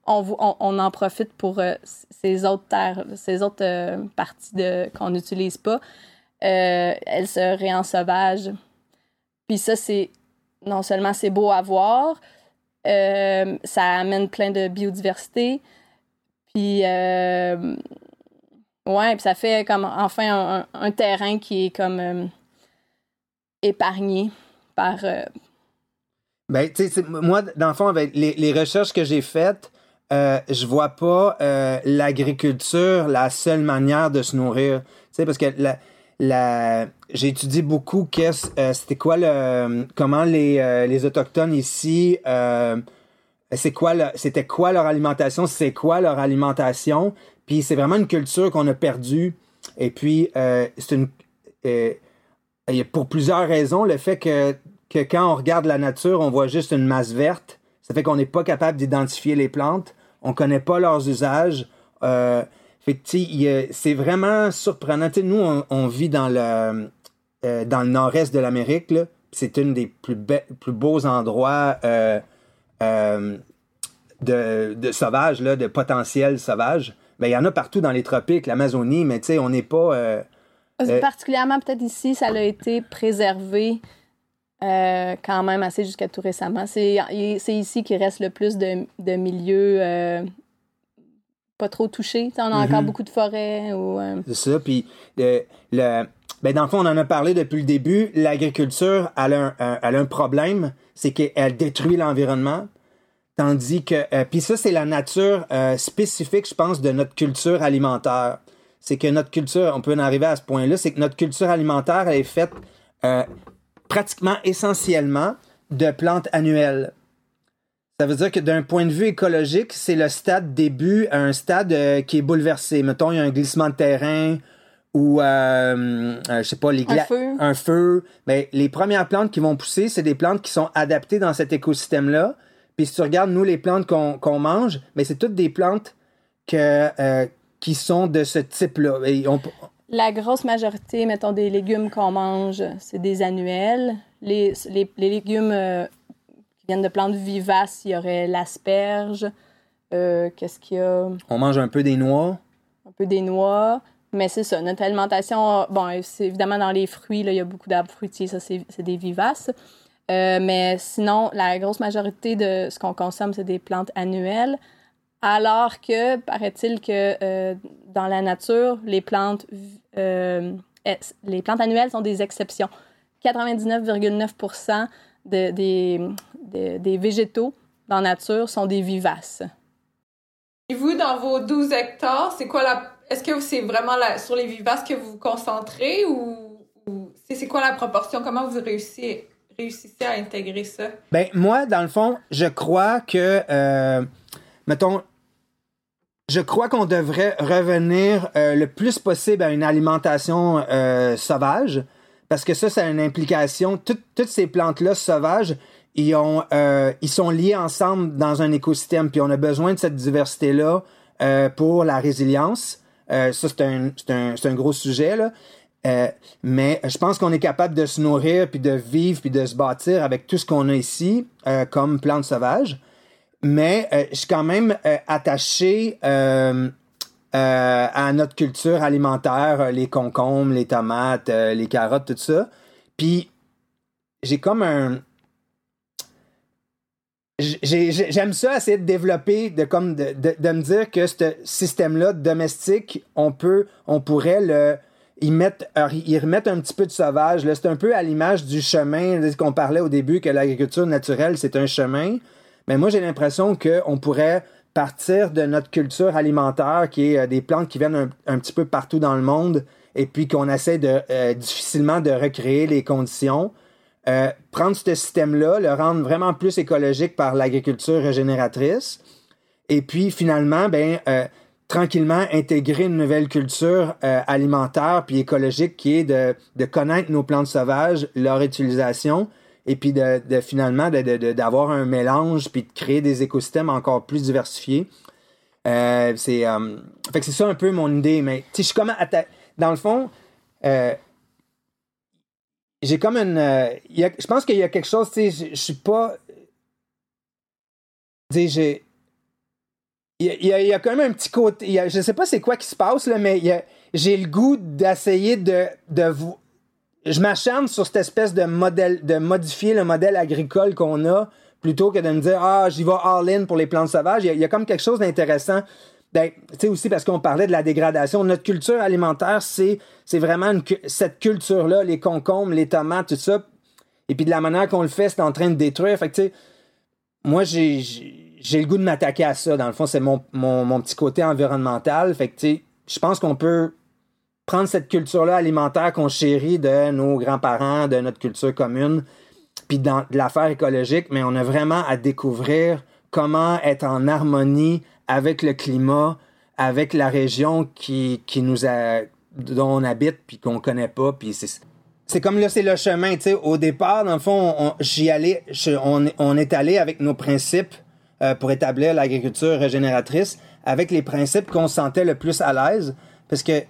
on, on, on en profite pour euh, ces autres terres, ces autres euh, parties qu'on n'utilise pas. Euh, elles se réensauvagent. Puis ça, c'est non seulement c'est beau à voir, ça amène plein de biodiversité. Puis, ouais, puis ça fait comme enfin un, terrain qui est comme épargné par. Ben, tu sais, moi, dans le fond, avec les, les recherches que j'ai faites, euh, je vois pas euh, l'agriculture la seule manière de se nourrir. Tu sais, parce que la, étudié beaucoup qu'est-ce, euh, c'était quoi le, comment les, euh, les autochtones ici, c'est quoi, le- c'était quoi leur alimentation, c'est quoi leur alimentation. Puis c'est vraiment une culture qu'on a perdue. Et puis, c'est une, pour plusieurs raisons, le fait que, que quand on regarde la nature, on voit juste une masse verte. Ça fait qu'on n'est pas capable d'identifier les plantes. On connaît pas leurs usages. Euh, fait que, c'est vraiment surprenant. Tu sais, nous, on, on vit dans le, euh, dans le nord-est de l'Amérique. C'est une des plus, plus beaux endroits euh, euh, de, de sauvages, là, de potentiel sauvage. Ben, il y en a partout dans les tropiques, l'Amazonie, mais on n'est pas... Particulièrement peut-être ici, ça a été préservé euh, quand même assez jusqu'à tout récemment. C'est ici qu'il reste le plus de, de milieux euh, pas trop touchés. Tu sais, on a encore Mhm. beaucoup de forêts. Euh, C'est ça. Puis, le, ben dans le fond, on en a parlé depuis le début. L'agriculture, elle, a un- un- elle a un problème, c'est qu'elle détruit l'environnement. Tandis que, euh, puis ça, c'est la nature spécifique, je pense, de notre culture alimentaire. C'est que notre culture, on peut en arriver à ce point-là, c'est que notre culture alimentaire, elle est faite euh, pratiquement essentiellement de plantes annuelles. Ça veut dire que d'un point de vue écologique, c'est le stade début à un stade euh, qui est bouleversé. Mettons, il y a un glissement de terrain ou, euh, euh, je sais pas, les un feu. un feu. Ben, les premières plantes qui vont pousser, c'est des plantes qui sont adaptées dans cet écosystème-là. Puis si tu regardes, nous, les plantes qu'on mange, ben, c'est toutes des plantes que, euh, qui sont de ce type-là. On- La grosse majorité, mettons, des légumes qu'on mange, c'est des annuels. Les, les, les légumes euh, qui viennent de plantes vivaces, il y aurait l'asperge. euh, Qu'est-ce qu'il y a? on mange un peu des noix. un peu des noix. Mais c'est ça, notre alimentation, bon, c'est évidemment dans les fruits, là, il y a beaucoup d'arbres fruitiers, ça, c'est c'est des vivaces. Euh, mais sinon, la grosse majorité de ce qu'on consomme, c'est des plantes annuelles. Alors que, paraît-il que euh, dans la nature, les plantes, euh, les plantes annuelles sont des exceptions. 99,9 de, des, végétaux dans la nature sont des vivaces. Et vous, dans vos 12 hectares, c'est quoi la. Est-ce que c'est vraiment la... sur les vivaces que vous vous concentrez ou, ou... c'est c'est quoi la proportion? Comment vous réussissez, réussissez à intégrer ça? Ben, moi, dans le fond, je crois que, euh, mettons, je crois qu'on devrait revenir euh, le plus possible à une alimentation euh, sauvage, parce que ça, ça a une implication. Toutes- ces plantes-là sauvages, ils, ont, euh, ils sont liés ensemble dans un écosystème, puis on a besoin de cette diversité-là euh, pour la résilience. Euh, ça, c'est un, un, un gros sujet, là. Euh, mais je pense qu'on est capable de se nourrir, puis de vivre, puis de se bâtir avec tout ce qu'on a ici comme plantes sauvages. Mais euh, je suis quand même euh, attaché euh, à notre culture alimentaire, les concombres, les tomates, les carottes, tout ça. Puis j'ai comme un... j'ai- j'ai- J'aime ça essayer de développer, de, comme de, me dire que ce système-là domestique, on peut, on pourrait le, ils mettent, ils remettent un petit peu de sauvage. C'est un peu à l'image du chemin qu'on parlait au début que l'agriculture naturelle c'est un chemin. Moi j'ai l'impression qu'on pourrait partir de notre culture alimentaire qui est euh, des plantes qui viennent un, petit peu partout dans le monde et puis qu'on essaie euh, difficilement de recréer les conditions. Euh, prendre ce système-là, le rendre vraiment plus écologique par l'agriculture régénératrice, et puis finalement, ben, tranquillement intégrer une nouvelle culture alimentaire puis écologique qui est de, connaître nos plantes sauvages, leur utilisation, et puis de, de finalement d'avoir un mélange puis de créer des écosystèmes encore plus diversifiés. Euh, c'est euh, c'est ça un peu mon idée mais je suis dans le fond euh, j'ai comme une je pense qu'il y a quelque chose tu sais je suis pas sais il y, a, quand même un petit côté. Y a, je sais pas c'est quoi qui se passe, là, mais j'ai le goût d'essayer de, de, je m'acharne sur cette espèce de modèle, de modifier le modèle agricole qu'on a plutôt que de me dire ah j'y vais all in pour les plantes sauvages. Il y a, comme quelque chose d'intéressant. Ben, tu sais aussi parce qu'on parlait de la dégradation. Notre culture alimentaire, c'est c'est vraiment cette culture-là, les concombres, les tomates, tout ça. Et puis de la manière qu'on le fait, c'est en train de détruire. Fait que tu sais, moi j'ai j'ai le goût de m'attaquer à ça. Dans le fond, c'est mon, mon, mon, petit côté environnemental. Fait que tu sais, je pense qu'on peut prendre cette culture-là alimentaire qu'on chérit de nos grands-parents, de notre culture commune, puis dans de l'affaire écologique, mais on a vraiment à découvrir comment être en harmonie avec le climat, avec la région qui, qui nous a, dont on habite puis qu'on connaît pas, puis c'est comme là, c'est le chemin, tu sais. Au départ, dans le fond, j'y allais, on, on, est allé avec nos principes euh, pour établir l'agriculture régénératrice, avec les principes qu'on sentait le plus à l'aise, parce que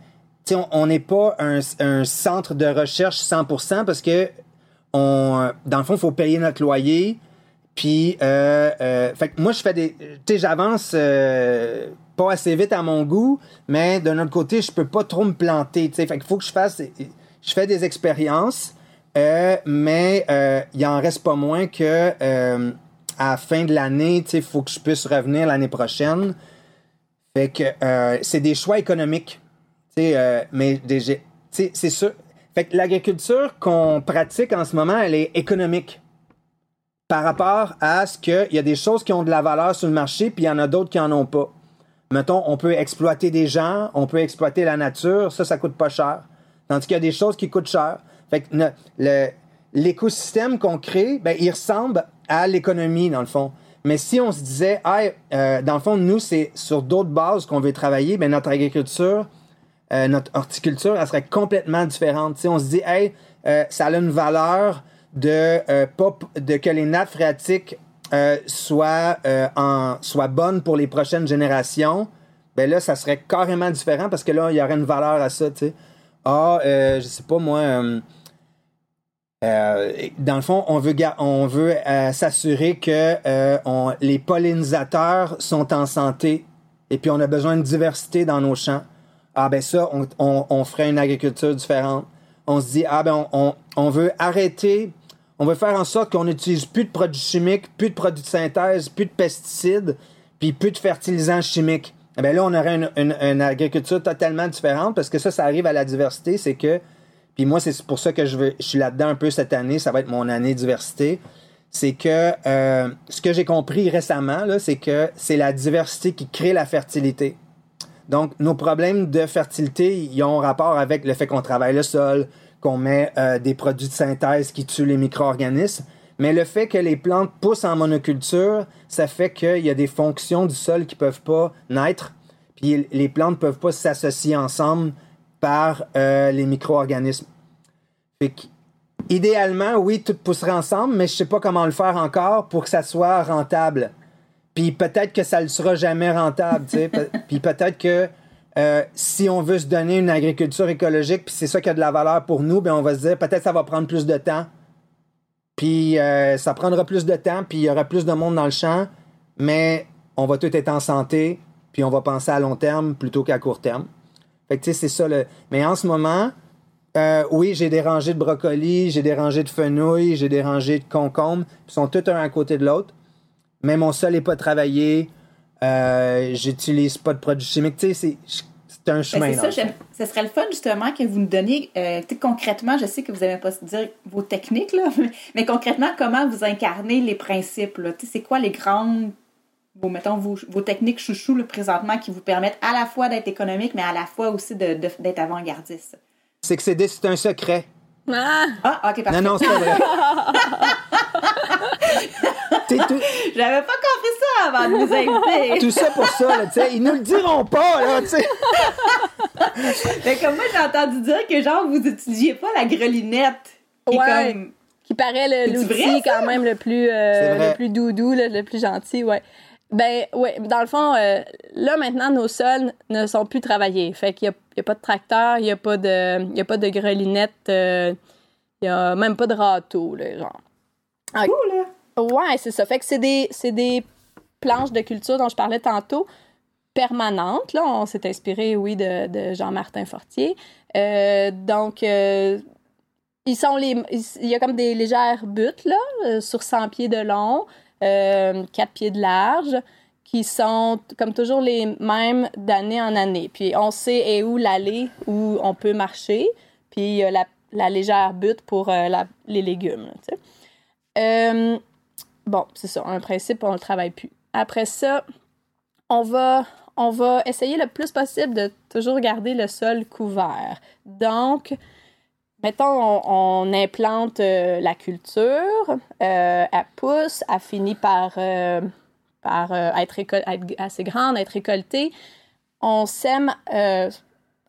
on n'est pas un, centre de recherche 100% parce que on, dans le fond, il faut payer notre loyer. Puis, euh, euh, moi, je fais des, j'avance euh, pas assez vite à mon goût, mais d'un autre côté, je peux pas trop me planter. Tu sais, fait faut que je fasse, je fais des expériences, mais il en reste pas moins que à la fin de l'année, il faut que je puisse revenir l'année prochaine. Fait que c'est des choix économiques. Euh, mais c'est sûr. Fait que l'agriculture qu'on pratique en ce moment, elle est économique par rapport à ce qu'il y a des choses qui ont de la valeur sur le marché, puis il y en a d'autres qui en ont pas. Mettons, on peut exploiter des gens, on peut exploiter la nature, ça, ça coûte pas cher. Tandis qu'il y a des choses qui coûtent cher. Fait que l'écosystème qu'on crée, ben, il ressemble à l'économie, dans le fond. Mais si on se disait, hey, euh, dans le fond, nous, c'est sur d'autres bases qu'on veut travailler, ben, notre agriculture, euh, notre horticulture, elle serait complètement différente. Si on se dit, hey, euh, ça a une valeur de, euh, de que les nappes phréatiques soient, en, soient bonnes pour les prochaines générations, ben là, ça serait carrément différent parce que là, il y aurait une valeur à ça. Ah, je sais pas, moi... dans le fond, on veut, on veut s'assurer que les pollinisateurs sont en santé et puis on a besoin de diversité dans nos champs ah ben ça, on, ferait une agriculture différente. On se dit, ah ben on, veut arrêter, on veut faire en sorte qu'on n'utilise plus de produits chimiques, plus de produits de synthèse, plus de pesticides, puis plus de fertilisants chimiques. Eh ben là, on aurait une, agriculture totalement différente parce que ça, ça arrive à la diversité, c'est que, puis moi, c'est pour ça que je, veux, je suis là-dedans un peu cette année, ça va être mon année diversité c'est que euh, ce que j'ai compris récemment, c'est que c'est la diversité qui crée la fertilité. Donc, nos problèmes de fertilité, ils ont rapport avec le fait qu'on travaille le sol, qu'on met euh, des produits de synthèse qui tuent les micro-organismes. Mais le fait que les plantes poussent en monoculture, ça fait qu'il y a des fonctions du sol qui peuvent pas naître. Puis les plantes peuvent pas s'associer ensemble par euh, les micro-organismes. idéalement, oui, tout pousserait ensemble, mais je sais pas comment le faire encore pour que ça soit rentable. Puis peut-être que ça ne sera jamais rentable, tu sais. puis peut-être que euh, si on veut se donner une agriculture écologique, puis c'est ça qui a de la valeur pour nous, bien on va se dire peut-être ça va prendre plus de temps. Puis euh, ça prendra plus de temps, puis il y aura plus de monde dans le champ, mais on va tout être en santé, puis on va penser à long terme plutôt qu'à court terme. Fait que tu sais, c'est ça le. Mais en ce moment, euh, oui, j'ai des rangées de brocolis, j'ai des rangées de fenouil, j'ai des rangées de concombres, ils sont tous un à côté de l'autre mais mon sol n'est pas travaillé. Euh, j'utilise pas de produits chimiques. Tu sais, c'est un Ben, chemin. c'est dans ça, le ce serait le fun justement que vous nous donniez euh, concrètement, je sais que vous n'aimez pas dire vos techniques, là, mais concrètement, comment vous incarnez les principes. là? Tu sais, C'est quoi les grandes, vos, mettons, vos, vos techniques chouchou là, présentement qui vous permettent à la fois d'être économique, mais à la fois aussi de- de- d'être avant-gardiste? C'est que c'est un secret. Ah! Ah, ok, parfait. Non, non, c'est pas vrai. Tout, J'avais pas compris ça avant de vous inviter. tout ça pour ça, là, tu sais. Ils nous le diront pas, là, tu sais. mais comme moi, j'ai entendu dire que genre, vous n'utilisiez pas la grelinette. Ouais. comme- Qui paraît l'outil quand même le plus, euh, le plus doudou, le, le plus gentil, ouais. Ben, ouais, dans le fond, euh, là, maintenant, nos sols ne sont plus travaillés. Fait qu'il n'y a, y a pas de tracteur, il n'y a, pas de- il y a pas de grelinette, euh, il n'y a même pas de râteau, là, genre. Ah, Cool, là. Ouais, c'est ça. Fait que c'est des, c'est des planches de culture dont je parlais tantôt, permanentes. Là, on s'est inspiré, oui, de, de Jean-Martin Fortier. Euh, donc, euh, ils sont les, il y a comme des légères buttes, là, euh, sur 100 pieds de long, euh, 4 pieds de large, qui sont, comme toujours, les mêmes d'année en année. Puis, on sait où l'allée où on peut marcher. Puis, a la, la légère butte pour euh, la- les légumes. Euh, bon, c'est ça, un principe, on ne le travaille plus. Après ça, on va, on va essayer le plus possible de toujours garder le sol couvert. Donc, mettons, on, implante euh, la culture, euh, elle pousse, elle finit par, euh, par euh, être, assez grande, être récoltée. On sème euh,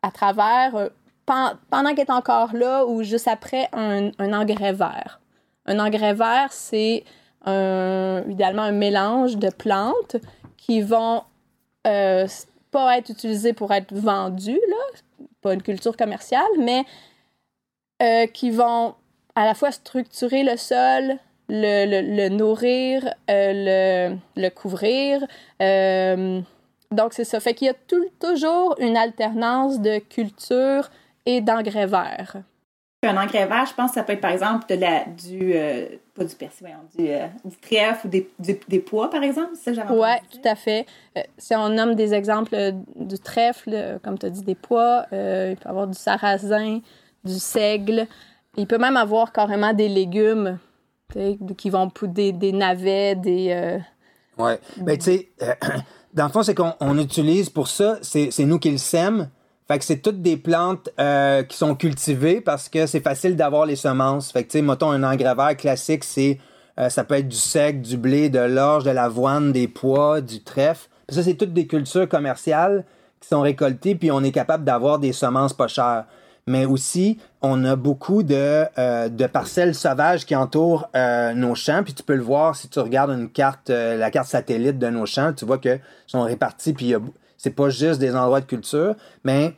à travers, euh, pen- pendant qu'elle est encore là ou juste après, un, engrais vert. Un engrais vert, c'est idéalement un mélange de plantes qui vont pas être utilisées pour être vendues, pas une culture commerciale, mais qui vont à la fois structurer le sol, le, le- le nourrir, euh, le, le couvrir. Euh, donc, c'est ça. Fait qu'il y a tout- toujours une alternance de culture et d'engrais verts. Un engrais vert, je pense que ça peut être par exemple de la, du. euh, pas du persil, du, euh, du trèfle ou des, du- des pois, par exemple. C'est ça que Oui, tout à fait. Euh, si on nomme des exemples du trèfle, comme tu as dit, des pois, il peut y avoir du sarrasin, du seigle. Il peut même avoir carrément des légumes qui vont poudrer des navets, des. euh, Ouais. Ben, tu sais, euh, dans le fond, c'est qu'on on utilise pour ça, c'est nous qui le sème. Fait que c'est toutes des plantes euh, qui sont cultivées parce que c'est facile d'avoir les semences. Fait que, tu sais, mettons, un engrais vert classique, c'est euh, ça peut être du sec, du blé, de l'orge, de l'avoine, des pois, du trèfle. Puis ça, c'est toutes des cultures commerciales qui sont récoltées, puis on est capable d'avoir des semences pas chères. Mais aussi, on a beaucoup de, euh, de parcelles sauvages qui entourent euh, nos champs. Puis tu peux le voir si tu regardes une carte, euh, la carte satellite de nos champs, tu vois que sont répartis. Puis c'est pas juste des endroits de culture, mais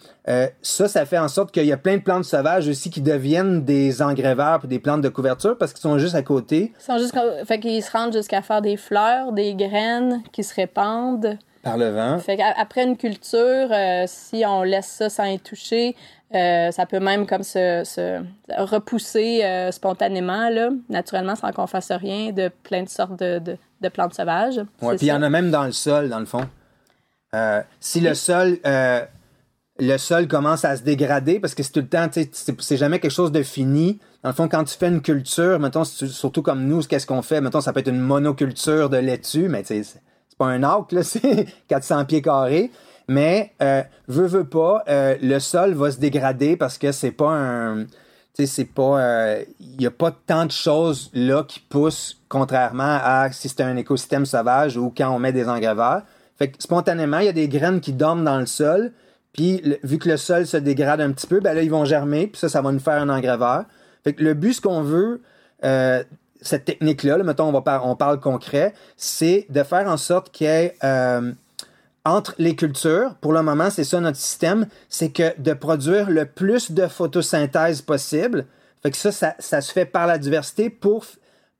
ça, ça fait en sorte qu'il y a plein de plantes sauvages aussi qui deviennent des engrais verts des plantes de couverture parce qu'ils sont juste à côté Ils sont juste qu'ils se rendent jusqu'à faire des fleurs, des graines qui se répandent. Par le vent. Fait qu'après une culture, euh, si on laisse ça sans y toucher, euh, ça peut même comme se, se repousser euh, spontanément, là, naturellement, sans qu'on fasse rien, de plein de sortes de, de, de plantes sauvages. C'est puis il y en a même dans le sol, dans le fond. Euh, si le sol, le sol commence à se dégrader, parce que c'est tout le temps, c'est jamais quelque chose de fini. Dans le fond, quand tu fais une culture, mettons, surtout comme nous, qu'est-ce qu'on fait? Mettons, ça peut être une monoculture de laitue, mais tu sais, pas un arc, c'est 400 pieds carrés. Mais, euh, veut, pas, euh, le sol va se dégrader parce que c'est pas un. Tu sais, c'est pas. Il y a pas tant de choses là qui poussent, contrairement à si c'était un écosystème sauvage ou quand on met des engrais verts. Fait que spontanément, il y a des graines qui dorment dans le sol. Puis, vu que le sol se dégrade un petit peu, ben là, ils vont germer. Puis ça, ça va nous faire un engrais vert. Fait que le but, ce qu'on veut, euh, cette technique-là, là, mettons, on, va on parle concret, c'est de faire en sorte qu'il y ait. euh, entre les cultures, pour le moment, c'est ça notre système, c'est que de produire le plus de photosynthèse possible. Fait que ça, ça, se fait par la diversité pour,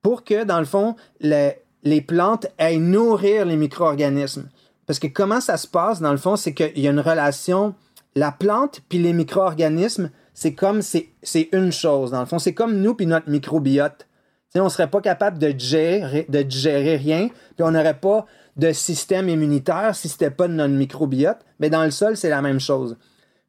pour que, dans le fond, les, plantes aillent nourrir les micro-organismes. Parce que comment ça se passe, dans le fond, c'est qu'il y a une relation, la plante puis les micro-organismes, c'est comme, c'est une chose, dans le fond. C'est comme nous puis notre microbiote. On serait pas capable de digérer, de digérer rien, puis on n'aurait pas de système immunitaire si c'était pas de notre microbiote. Mais dans le sol, c'est la même chose.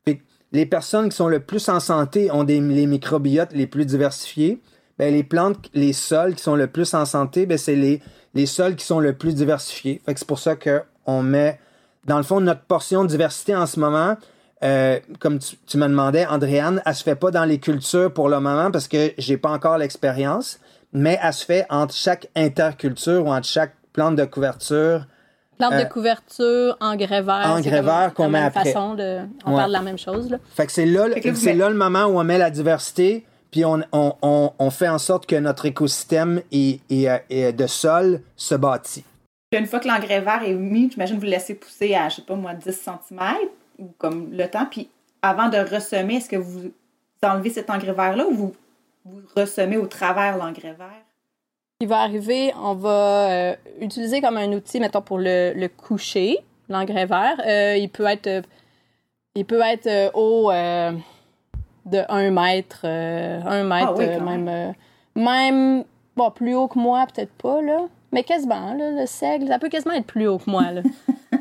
Que les personnes qui sont le plus en santé ont des, les microbiotes les plus diversifiés. Ben, les plantes, les sols qui sont le plus en santé, ben, c'est les, les sols qui sont le plus diversifiés. C'est pour ça qu'on met, dans le fond, notre portion de diversité en ce moment, euh, comme tu, tu, me demandais, Andréane, elle se fait pas dans les cultures pour le moment parce que j'ai pas encore l'expérience, mais elle se fait entre chaque interculture ou entre chaque plante de couverture. Plante euh, de couverture, engrais vert. Engrais vert qu'on met après. Façon de, on ouais. parle de la même chose. Là. Fait que c'est là, c'est là le moment où on met la diversité, puis on, on, on, on fait en sorte que notre écosystème et, et, et de sol se bâtit. Puis une fois que l'engrais vert est mis, j'imagine que vous le laissez pousser à, je sais pas moi, 10 cm ou comme le temps, puis avant de ressemer, est-ce que vous enlevez cet engrais vert-là ou vous, vous ressemez au travers l'engrais vert? qui va arriver, on va euh, utiliser comme un outil, mettons, pour le, le coucher, l'engrais vert. Euh, il peut être, il peut être euh, haut de 1 mètre, 1 mètre, ah oui, même, même, bon, plus haut que moi, peut-être pas, là. Mais quasiment, là, le seigle, ça peut quasiment être plus haut que moi, là.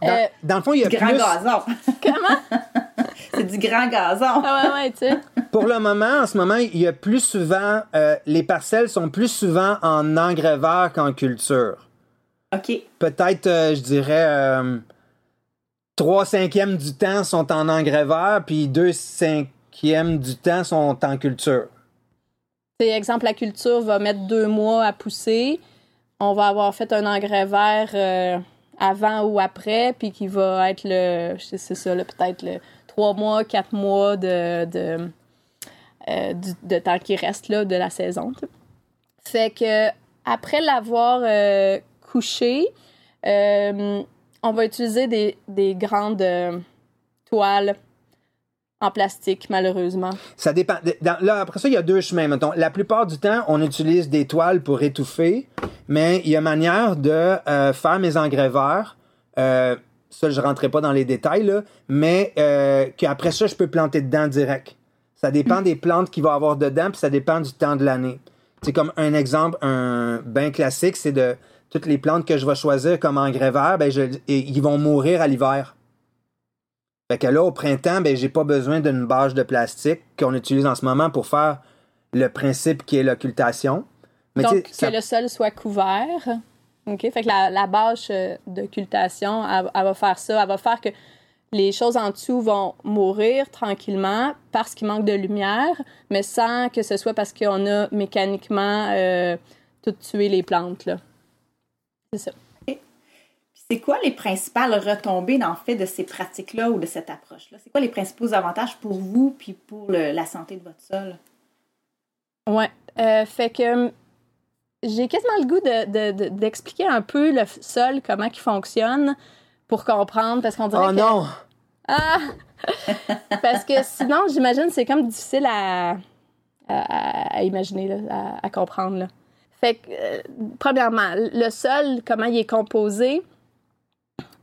dans, dans, le fond, il y a du plus... grand gazon. Comment? C'est du grand gazon. Ah ouais, ouais, tu sais. Pour le moment, en ce moment, il y a plus souvent, euh, les parcelles sont plus souvent en engrais vert qu'en culture. OK. Peut-être, euh, je dirais, euh, 3 cinquièmes du temps sont en engrais vert, puis 2 cinquièmes du temps sont en culture. C'est exemple, la culture va mettre deux mois à pousser. On va avoir fait un engrais vert euh, avant ou après, puis qui va être le, c'est ça, peut-être le trois mois, quatre mois de, de, euh, de temps qui reste là, de la saison. Fait que après l'avoir euh, couché, euh, on va utiliser des, des grandes toiles en plastique, malheureusement. Ça dépend. Là, après ça, il y a deux chemins. Mettons. La plupart du temps, on utilise des toiles pour étouffer, mais il y a manière de faire mes engrais verts. Ça, je rentrerai pas dans les détails, là, mais euh, qu'après ça, je peux planter dedans direct. Ça dépend des plantes qu'il va avoir dedans, puis ça dépend du temps de l'année. C'est comme un exemple, un bain classique, c'est de toutes les plantes que je vais choisir comme engrais vert, ben je, et, ils vont mourir à l'hiver. Fait que là, au printemps, ben j'ai pas besoin d'une bâche de plastique qu'on utilise en ce moment pour faire le principe qui est l'occultation. Donc, que ça... le sol soit couvert. OK? Fait que la, la bâche euh, d'occultation, elle, elle, va faire ça. Elle va faire que les choses en dessous vont mourir tranquillement parce qu'il manque de lumière, mais sans que ce soit parce qu'on a mécaniquement euh, tout tué les plantes. C'est ça. C'est quoi les principales retombées, dans le fait, de ces pratiques-là ou de cette approche-là? C'est quoi les principaux avantages pour vous puis pour le, la santé de votre sol? Ouais. Euh, fait que j'ai quasiment le goût d'expliquer de, de, un peu le sol, comment il fonctionne, pour comprendre, parce qu'on dirait oh que... non! Ah! parce que sinon, j'imagine c'est comme difficile à, à, à imaginer, là, à, à, comprendre. Là. Fait que, euh, premièrement, le sol, comment il est composé,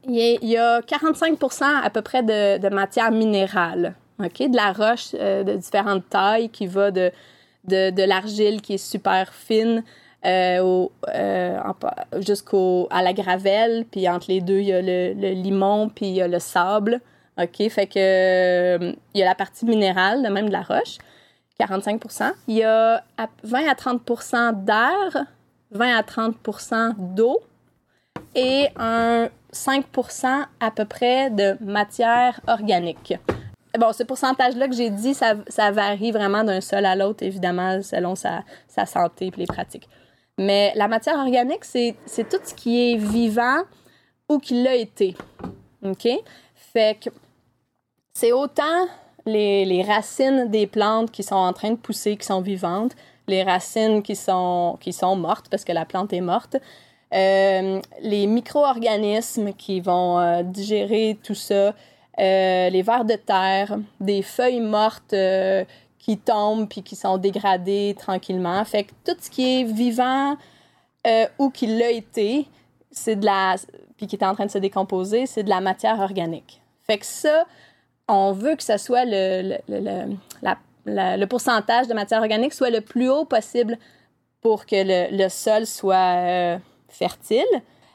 il, est, il y a 45% à peu près de, de matière minérale, OK? De la roche euh, de différentes tailles qui va de, de, de l'argile qui est super fine au, euh, jusqu'au à la gravelle, puis entre les deux, il y a le, le, limon, puis il y a le sable. OK? Fait que euh, il y a la partie minérale, de même de la roche, 45 Il y a 20 à 30% d'air, 20 à 30% d'eau et un 5% à peu près de matière organique. Bon, ce pourcentage-là que j'ai dit, ça, ça, varie vraiment d'un sol à l'autre, évidemment, selon sa, sa santé et les pratiques. Mais la matière organique, c'est tout ce qui est vivant ou qui l'a été. OK? Fait que c'est autant les, les, racines des plantes qui sont en train de pousser, qui sont vivantes, les racines qui sont, qui sont mortes parce que la plante est morte, euh, les micro-organismes qui vont euh, digérer tout ça, euh, les vers de terre, des feuilles mortes qui tombent puis qui sont dégradées tranquillement. Fait que tout ce qui est vivant euh, ou qui l'a été, c'est de la puis qui est en train de se décomposer, c'est de la matière organique. Fait que ça, on veut que ça soit le, le, le, la, le pourcentage de matière organique soit le plus haut possible pour que le, le sol soit euh, fertile.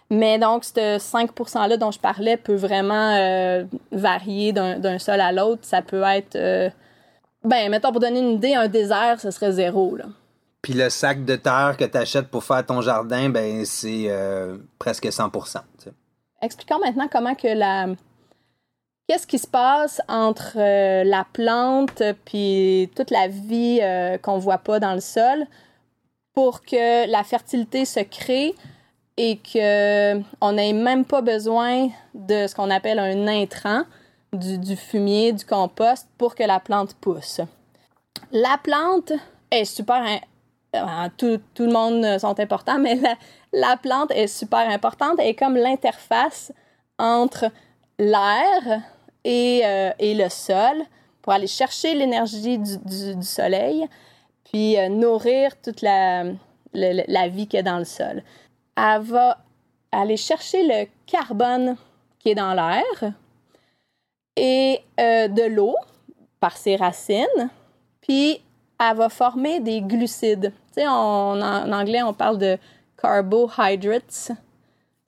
Mais donc, ce 5 %-là dont je parlais peut vraiment euh, varier d'un sol à l'autre. Ça peut être, euh, ben, mettons, pour donner une idée, un désert, ce serait zéro. Là. Puis le sac de terre que tu achètes pour faire ton jardin, ben, c'est euh, presque 100 tu sais. Expliquons maintenant comment que la... Qu'est-ce qui se passe entre la plante puis toute la vie qu'on voit pas dans le sol pour que la fertilité se crée et qu'on n'ait même pas besoin de ce qu'on appelle un intrant, du, fumier, du compost, pour que la plante pousse. La plante est super... Tout, tout, le monde sont importants, mais la, plante est super importante. Elle est comme l'interface entre l'air et, euh, et, le sol pour aller chercher l'énergie du, du, soleil, puis euh, nourrir toute la, la vie qui est dans le sol elle va aller chercher le carbone qui est dans l'air et euh, de l'eau par ses racines, puis elle va former des glucides. Tu sais, en anglais, on parle de carbohydrates.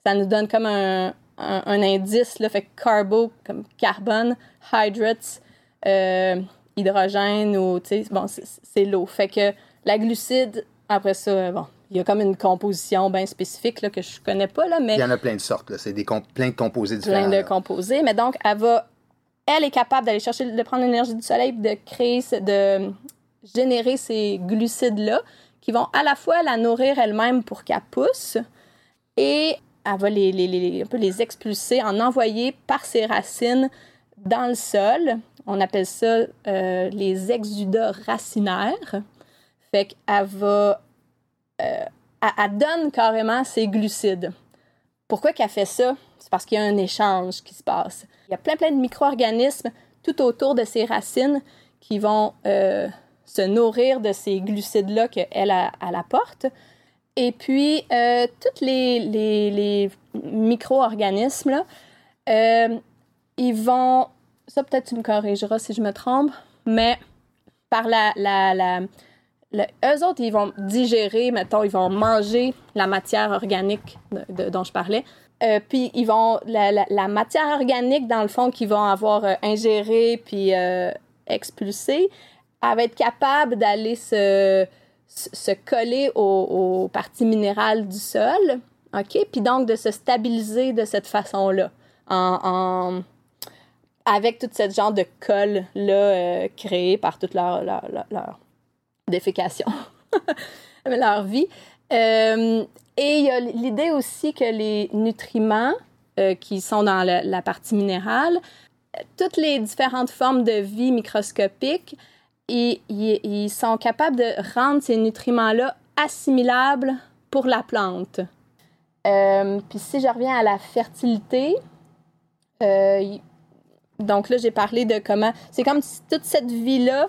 Ça nous donne comme un, indice, là, fait carbo comme carbone, hydrates, euh, hydrogène ou, tu sais, bon, c'est l'eau. Fait que la glucide, après ça, bon, il y a comme une composition bien spécifique là, que je connais pas, là, mais... Il y en a plein de sortes, C'est des plein de composés différents. Plein de composés, mais donc, elle va... Elle est capable d'aller chercher, de prendre l'énergie du soleil de créer, de générer ces glucides-là qui vont à la fois la nourrir elle-même pour qu'elle pousse et elle va les, un peu les expulser, en envoyer par ses racines dans le sol. On appelle ça euh, les exudats racinaires. Fait qu'elle va euh, elle, donne carrément ses glucides. Pourquoi qu'elle fait ça? C'est parce qu'il y a un échange qui se passe. Il y a plein, plein de micro-organismes tout autour de ces racines qui vont euh, se nourrir de ces glucides-là qu'elle elle apporte. Et puis, euh, tous les, les, micro-organismes, ils vont... Ça, peut-être tu me corrigeras si je me trompe, mais par la, la, la eux autres, ils vont digérer, mettons, ils vont manger la matière organique dont je parlais. Euh, puis ils vont la, matière organique dans le fond qu'ils vont avoir euh, ingéré puis euh, expulsé, elle va être capable d'aller se, se coller aux, parties minérales du sol, ok, puis donc de se stabiliser de cette façon-là, en, avec toute cette genre de colle là créée par toute leur, leur, leur défécation, leur vie. Euh, et il y a l'idée aussi que les nutriments euh, qui sont dans la, partie minérale, toutes les différentes formes de vie microscopiques, ils, sont capables de rendre ces nutriments-là assimilables pour la plante. Euh, puis si je reviens à la fertilité, donc là j'ai parlé de comment c'est comme si toute cette vie-là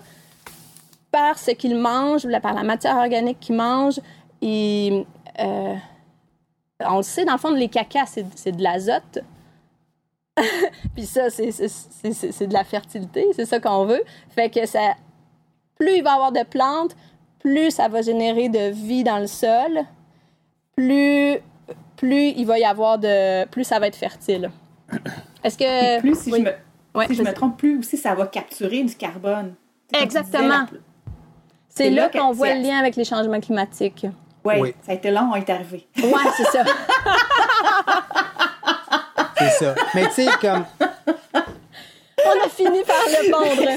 par ce qu'ils mangent, par la matière organique qu'ils mangent. Et, euh, on le sait, dans le fond, les cacas, c'est de l'azote. Puis ça, c'est de la fertilité, c'est ça qu'on veut. Fait que ça, plus il va y avoir de plantes, plus ça va générer de vie dans le sol, plus, plus il va y avoir de. plus ça va être fertile. Est-ce que. plus, si, je, me, si je me trompe, plus aussi ça va capturer du carbone. Exactement. C'est là, qu'on voit le lien avec les changements climatiques. Oui, ça a été long, on est arrivé. Oui, c'est ça. c'est ça. Mais tu sais, comme. On a fini par le pondre.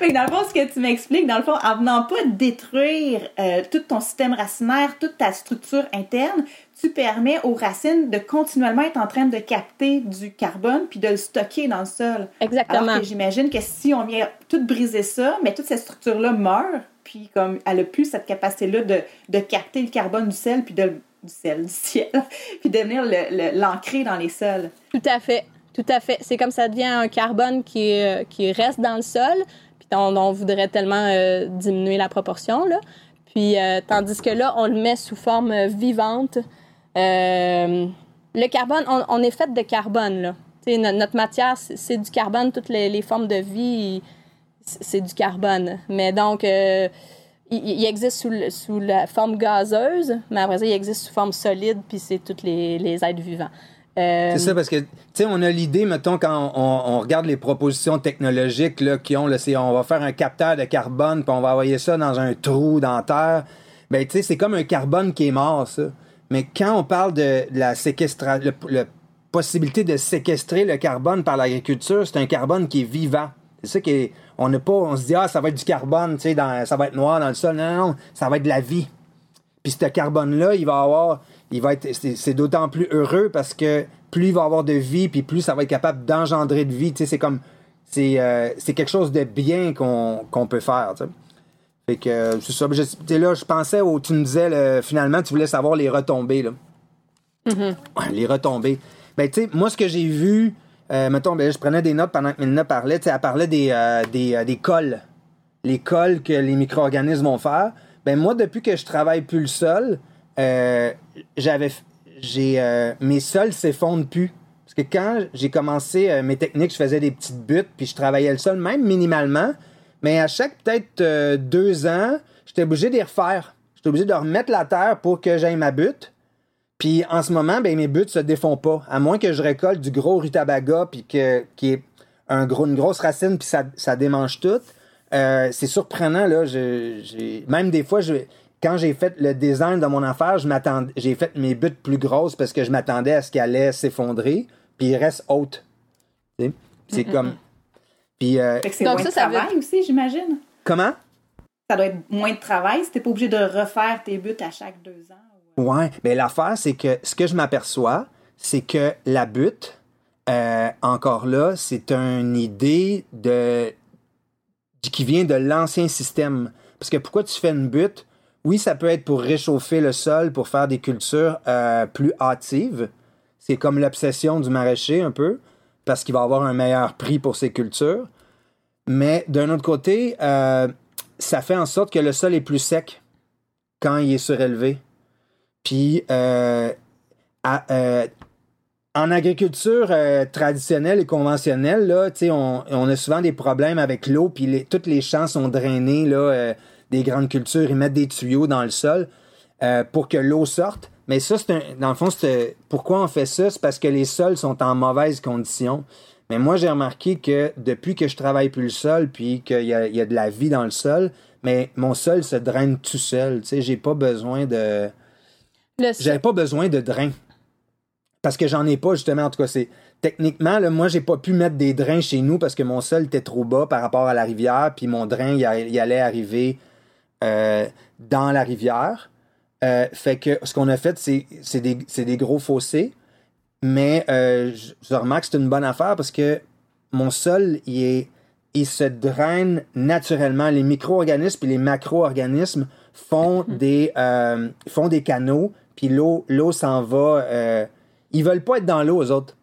Mais dans le fond, ce que tu m'expliques, dans le fond, en venant pas détruire euh, tout ton système racinaire, toute ta structure interne, tu permets aux racines de continuellement être en train de capter du carbone puis de le stocker dans le sol. Exactement. Alors que j'imagine que si on vient tout briser ça, mais toute cette structure-là meurt, puis comme elle a plus cette capacité-là de, de, capter le carbone du sel, puis de, du sel, du ciel, puis de venir l'ancrer dans les sols. Tout à fait. Tout à fait. C'est comme ça devient un carbone qui, euh, qui reste dans le sol, puis dont, on voudrait tellement euh, diminuer la proportion. Là. Puis, euh, tandis que là, on le met sous forme vivante. Euh, le carbone, on, est fait de carbone, là. notre, matière, c'est du carbone. Toutes les, formes de vie, c'est du carbone. Mais donc, euh, il, existe sous, la forme gazeuse, mais après ça, il existe sous forme solide, puis c'est tous les, êtres vivants. Euh, C'est ça, parce que, tu sais, on a l'idée, mettons, quand on, regarde les propositions technologiques là, qui ont, là, c'est on va faire un capteur de carbone, puis on va envoyer ça dans un trou dans la terre. Ben, tu sais, c'est comme un carbone qui est mort, ça. Mais quand on parle de la séquestration, la possibilité de séquestrer le carbone par l'agriculture, c'est un carbone qui est vivant. C'est ça qui est. On n'a pas. On se dit, ah, ça va être du carbone, ça va être noir dans le sol. Non, non, non, ça va être de la vie. Puis ce carbone-là, il va avoir, il va être, c'est, d'autant plus heureux parce que plus il va avoir de vie, puis plus ça va être capable d'engendrer de vie. C'est comme, c'est, euh, c'est quelque chose de bien qu'on, peut faire. Fait que euh, c'est ça. Je, tu sais, là, je pensais au, tu me disais le- finalement, tu voulais savoir les retombées là. Ouais, les retombées. Ben tu sais, moi ce que j'ai vu, euh, mettons, ben, je prenais des notes pendant que Mélina parlait. Tu sais, elle parlait des, euh, des, euh, des cols, les cols que les micro-organismes vont faire. Ben moi, depuis que je travaille plus le sol, j'avais, j'ai, mes sols s'effondrent plus. Parce que quand j'ai commencé mes techniques, je faisais des petites buttes, puis je travaillais le sol, même minimalement. Mais à chaque peut-être euh, deux ans, j'étais obligé de les refaire. J'étais obligé de remettre la terre pour que j'aille ma butte. Puis en ce moment, ben, mes buttes se défont pas. À moins que je récolte du gros rutabaga, puis que, qui est un gros, une grosse racine, puis ça, ça démange tout. Euh, c'est surprenant, là. Je- même des fois, je, quand j'ai fait le design de mon affaire, je m'attendais, j'ai fait mes buttes plus grosses parce que je m'attendais à ce qu'elle allait s'effondrer, puis il reste haute. Tu sais? C'est comme. Puis, euh, Fait que c'est Donc moins ça, de ça veut- travail aussi, j'imagine. comment? Ça doit être moins de travail si t'es pas obligé de refaire tes buts à chaque deux ans. Ouais, mais l'affaire, c'est que ce que je m'aperçois, c'est que la butte, euh, encore là, c'est une idée de qui vient de l'ancien système. Parce que pourquoi tu fais une butte? Oui, ça peut être pour réchauffer le sol, pour faire des cultures euh, plus hâtives. C'est comme l'obsession du maraîcher un peu, parce qu'il va avoir un meilleur prix pour ses cultures. Mais d'un autre côté, euh, ça fait en sorte que le sol est plus sec quand il est surélevé. Puis, euh, euh, en agriculture traditionnelle et conventionnelle, là, on, on a souvent des problèmes avec l'eau, puis toutes les champs sont drainés, des grandes cultures, ils mettent des tuyaux dans le sol pour que l'eau sorte. Mais ça, c'est un, dans le fond, c'est, pourquoi on fait ça? C'est parce que les sols sont en mauvaise condition. Mais moi, j'ai remarqué que depuis que je travaille plus le sol, puis qu'il y a, il y a de la vie dans le sol, mais mon sol se draine tout seul. Tu sais, j'ai pas besoin de... le- J'avais pas besoin de drain. Parce que j'en ai pas, justement. En tout cas, c'est. Techniquement, là, moi, j'ai pas pu mettre des drains chez nous parce que mon sol était trop bas par rapport à la rivière. Puis mon drain, il allait arriver euh, dans la rivière. Euh, fait que ce qu'on a fait, c'est des, des gros fossés. Mais euh, je, je remarque que c'est une bonne affaire parce que mon sol, il, est, il se draine naturellement. Les micro-organismes et les macro-organismes font, des, euh, font des canaux, puis l'eau s'en va. ils veulent pas être dans l'eau, aux autres.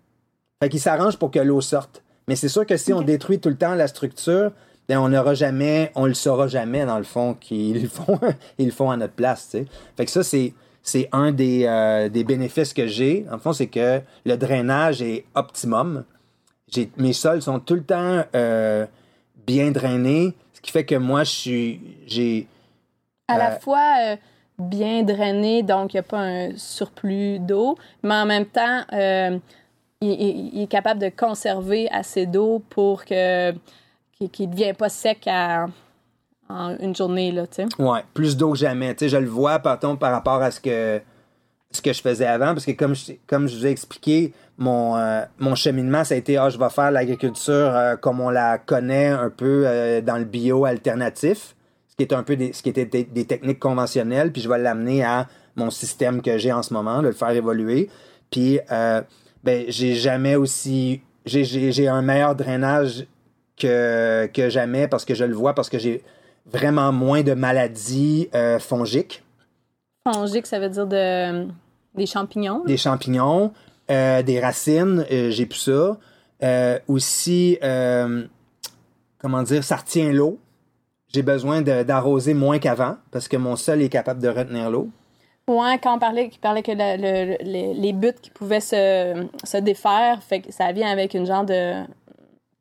Fait qu'ils s'arrangent pour que l'eau sorte. Mais c'est sûr que si on détruit tout le temps la structure, ben on n'aura jamais, on le saura jamais, dans le fond, qu'ils le font, ils font à notre place, tu sais. Fait que ça, c'est, c'est un des, euh, des bénéfices que j'ai. Le fond, c'est que le drainage est optimum. J'ai, mes sols sont tout le temps euh, bien drainés, ce qui fait que moi, je suis, j'ai, à la Euh, fois bien drainé, donc il n'y a pas un surplus d'eau, mais en même temps, il, il- il est capable de conserver assez d'eau pour que qu'il ne devienne pas sec en une journée. Là, tu. Ouais, plus d'eau que jamais. Tu je le vois, par rapport à ce que, ce que je faisais avant, parce que comme je, comme je vous ai expliqué, mon, euh, mon cheminement, ça a été, ah, je vais faire l'agriculture euh, comme on la connaît un peu euh, dans le bio alternatif, ce qui est un peu des, ce qui était des, techniques conventionnelles, puis je vais l'amener à mon système que j'ai en ce moment, de le faire évoluer. Puis, ben, j'ai jamais aussi, j'ai un meilleur drainage que, que jamais parce que je le vois, parce que j'ai vraiment moins de maladies euh, fongiques, Fongique, ça veut dire de, des champignons. des champignons, euh, des racines, euh, j'ai plus ça. Euh, aussi, euh, comment dire, ça retient l'eau. J'ai besoin d'arroser moins qu'avant parce que mon sol est capable de retenir l'eau. Ouais, quand on parlait, qui parlait que le- le- les, les buts qui pouvaient se, se défaire, fait que ça vient avec une genre de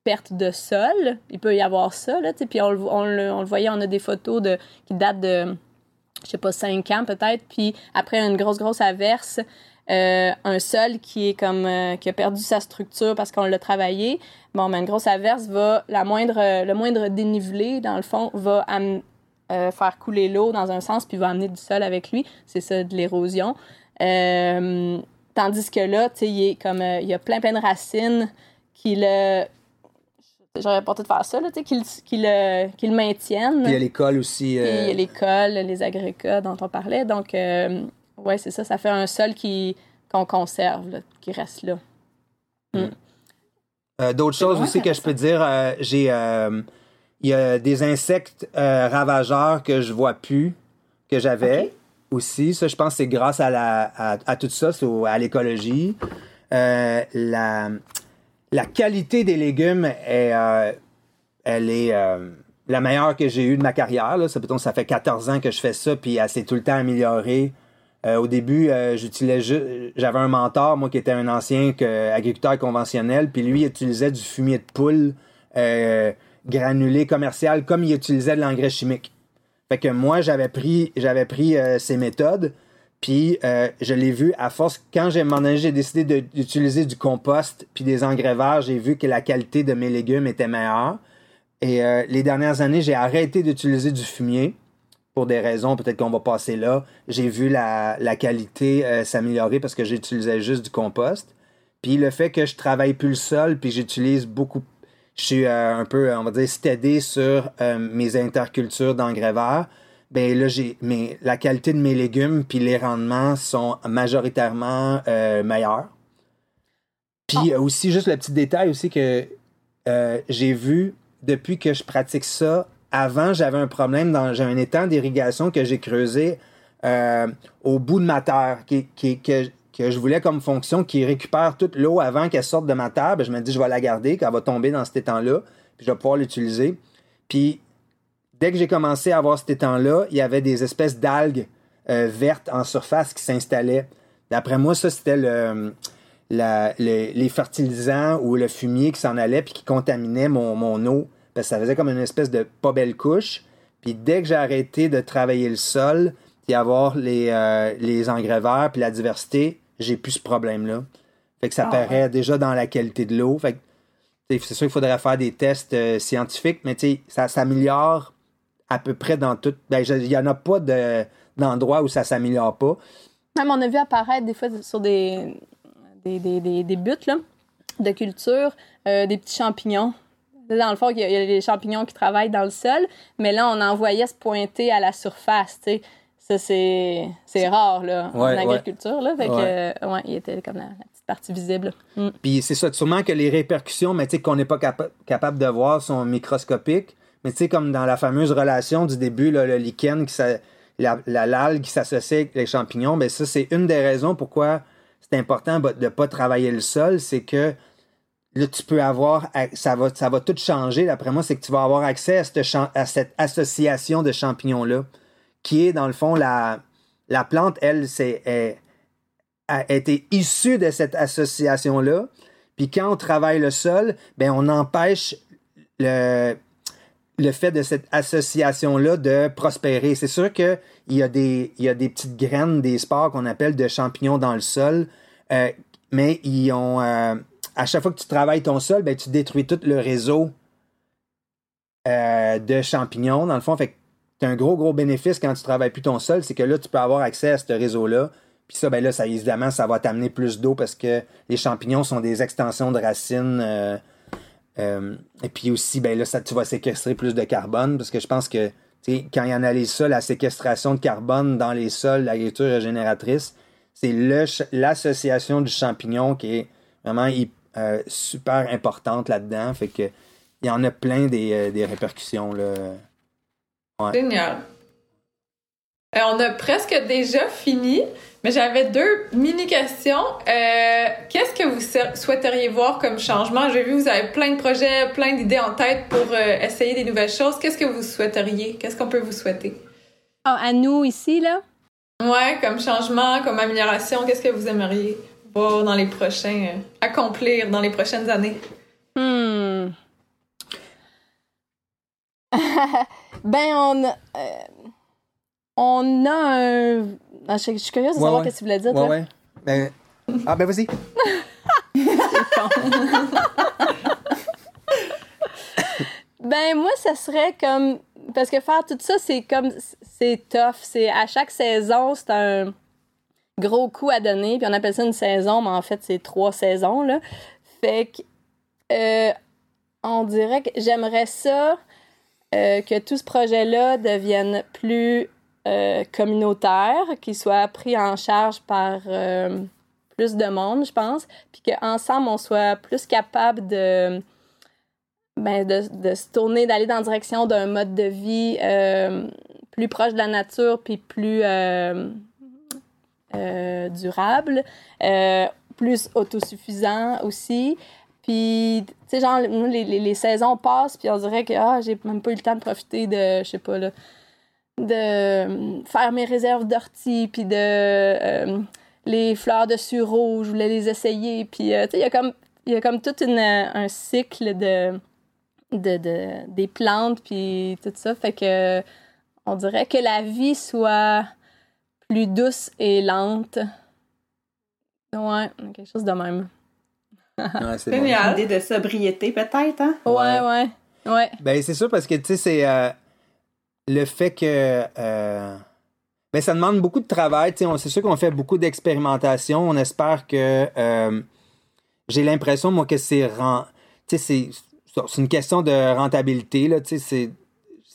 perte de sol. Il peut y avoir ça, là, puis on, le- on le, voyait, on a des photos de, qui datent de, je sais pas, 5 ans peut-être, puis après une grosse, grosse averse, euh, un sol qui est comme, euh, qui a perdu sa structure parce qu'on l'a travaillé, bon, ben, une grosse averse va, la moindre, le moindre dénivelé, dans le fond, va euh, faire couler l'eau dans un sens, puis va amener du sol avec lui. C'est ça, de l'érosion. Tandis que là, tu sais, il est comme, il y a plein, plein de racines qui le. J'aurais pas de faire ça, là, tu sais, qui, le- le, qui le maintiennent. Puis il y a l'école aussi. Puis euh, il y a l'école, les agrégats dont on parlait. Donc, euh, ouais, c'est ça. Ça fait un sol qu'on conserve, là, qui reste là. Euh, D'autres choses aussi que je peux dire, euh, j'ai, euh, il y a des insectes euh, ravageurs que je vois plus, que j'avais aussi. Ça, je pense que c'est grâce à, la, à, à tout ça, à l'écologie. Euh, la, la qualité des légumes est, euh, elle est euh, la meilleure que j'ai eue de ma carrière. Ça, ça fait 14 ans que je fais ça, puis elle s'est tout le temps améliorée. Euh, au début, j'utilisais ju- j'avais un mentor, moi, qui était un ancien agriculteur conventionnel, puis lui, il utilisait du fumier de poule granulé commercial comme il utilisait de l'engrais chimique. Fait que moi, j'avais pris, j'avais pris ces méthodes, puis euh, je l'ai vu à force. Quand j'ai j'ai décidé d'utiliser du compost puis des engrais verts, j'ai vu que la qualité de mes légumes était meilleure. Et euh, les dernières années, j'ai arrêté d'utiliser du fumier pour des raisons, peut-être qu'on va passer là. J'ai vu la, la qualité euh, s'améliorer parce que j'utilisais juste du compost. Puis le fait que je travaille plus le sol, puis j'utilise beaucoup, je suis un peu, on va dire, steady sur mes intercultures d'engrais verts. Ben là, j'ai, mais la qualité de mes légumes puis les rendements sont majoritairement euh, meilleurs. Puis euh, aussi, juste le petit détail aussi que euh, j'ai vu depuis que je pratique ça. Avant, j'avais un problème dans j'ai un étang d'irrigation que j'ai creusé euh, au bout de ma terre, qui, qui- que, que je voulais comme fonction qui récupère toute l'eau avant qu'elle sorte de ma terre. Ben, je me dis, je vais la garder, qu'elle va tomber dans cet étang-là, puis je vais pouvoir l'utiliser. Puis, dès que j'ai commencé à avoir cet étang-là, il y avait des espèces d'algues euh, vertes en surface qui s'installaient. D'après moi, ça, c'était le, le- les fertilisants ou le fumier qui s'en allait puis qui contaminait mon, mon eau. Parce que ça faisait comme une espèce de pas belle couche. Puis dès que j'ai arrêté de travailler le sol, puis avoir les, euh, les engrais verts puis la diversité, j'ai plus ce problème-là. Fait que ça Ah, paraît déjà dans la qualité de l'eau. Fait c'est sûr qu'il faudrait faire des tests euh, scientifiques, mais ça s'améliore à peu près dans tout. Ben, il n'y en a pas de, d'endroit où ça s'améliore pas. Même on a vu apparaître des fois sur des, des, des, des, des buts là, de culture euh, des petits champignons. Dans le fond, il y, a, il y a les champignons qui travaillent dans le sol, mais là, on en voyait se pointer à la surface. tu sais. Ça, c'est c'est rare là, Ouais, en ouais. agriculture. Là, fait que, euh, ouais, il était comme la, la petite partie visible. Mm. Puis c'est ça, sûrement que les répercussions, mais qu'on n'est pas capa- capable de voir sont microscopiques. Mais tu sais, comme dans la fameuse relation du début, le lichen, qui la, la- l'algue qui s'associe avec les champignons, ben ça, c'est une des raisons pourquoi c'est important de ne pas travailler le sol, c'est que là, tu peux avoir, ça va, ça va tout changer, d'après moi, c'est que tu vas avoir accès à cette, à cette association de champignons-là, qui est, dans le fond, la, la plante, elle, c'est, est- a été issue de cette association-là. Puis quand on travaille le sol, ben on empêche le, le fait de cette association-là de prospérer. C'est sûr qu'il y, a des- il y a des petites graines, des spores qu'on appelle de champignons dans le sol, euh, mais ils ont, euh, à chaque fois que tu travailles ton sol, ben, tu détruis tout le réseau euh, de champignons, dans le fond. Tu as un gros, gros bénéfice quand tu travailles plus ton sol, c'est que là, tu peux avoir accès à ce réseau-là. Puis ça, ben là, ça, évidemment, ça va t'amener plus d'eau parce que les champignons sont des extensions de racines. Euh, et puis aussi, ben là, ça, tu vas séquestrer plus de carbone parce que je pense que quand il analyse ça, la séquestration de carbone dans les sols, l'agriculture régénératrice, c'est l'association du champignon qui est vraiment euh, super importante là-dedans. Fait que il y en a plein des, euh, des répercussions. Là. Génial. On a presque déjà fini, mais j'avais deux mini-questions. Euh, Qu'est-ce que vous souhaiteriez voir comme changement? J'ai vu que vous avez plein de projets, plein d'idées en tête pour euh, essayer des nouvelles choses. Qu'est-ce que vous souhaiteriez? Qu'est-ce qu'on peut vous souhaiter? Ah, à nous ici, là, Ouais, comme changement, comme amélioration, qu'est-ce que vous aimeriez voir dans les prochains, euh, accomplir dans les prochaines années? Hmm. ben, on on a un. Ah, je, je suis curieuse de Ouais, savoir ouais. ce que tu voulais dire, toi. ouais. Ben, ah, ben vas-y. Ben, moi, ça serait comme. Parce que faire tout ça, c'est comme. C'est tough. C'est à chaque saison, c'est un gros coup à donner. Puis on appelle ça une saison, mais en fait, c'est trois saisons, là. Fait que. euh, on dirait que j'aimerais ça euh, que tout ce projet-là devienne plus euh, communautaire, qu'il soit pris en charge par euh, plus de monde, je pense, puis qu'ensemble, on soit plus capable de, ben, de, de se tourner, d'aller dans la direction d'un mode de vie euh, plus proche de la nature, puis plus durable, plus autosuffisant aussi. Puis, tu sais, genre, les, les, les saisons passent, puis on dirait que ah, j'ai même pas eu le temps de profiter de, je sais pas, là, de euh, faire mes réserves d'ortie, puis de euh, les fleurs de sureau, je voulais les essayer. Puis, euh, tu sais, il y a comme, il y a comme tout une, un cycle de, de, de, des plantes, puis tout ça. Fait que, on dirait que la vie soit plus douce et lente. Ouais, quelque chose de même. Ouais, c'est bon. Génial. Une idée de sobriété, peut-être, hein? Ouais, Ouais. ouais. Ouais. Ben, c'est sûr parce que, tu sais, c'est euh, le fait que. euh, ben, ça demande beaucoup de travail. C'est sûr qu'on fait beaucoup d'expérimentation. On espère que. euh, j'ai l'impression, moi, que c'est. c'est- une question de rentabilité, c'est.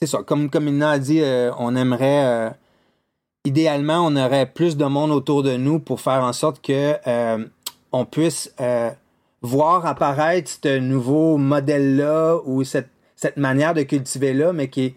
Ça. Comme, comme Ina a dit, euh, on aimerait. euh, idéalement, on aurait plus de monde autour de nous pour faire en sorte que on puisse voir apparaître ce nouveau modèle-là ou cette, cette manière de cultiver-là, mais qui est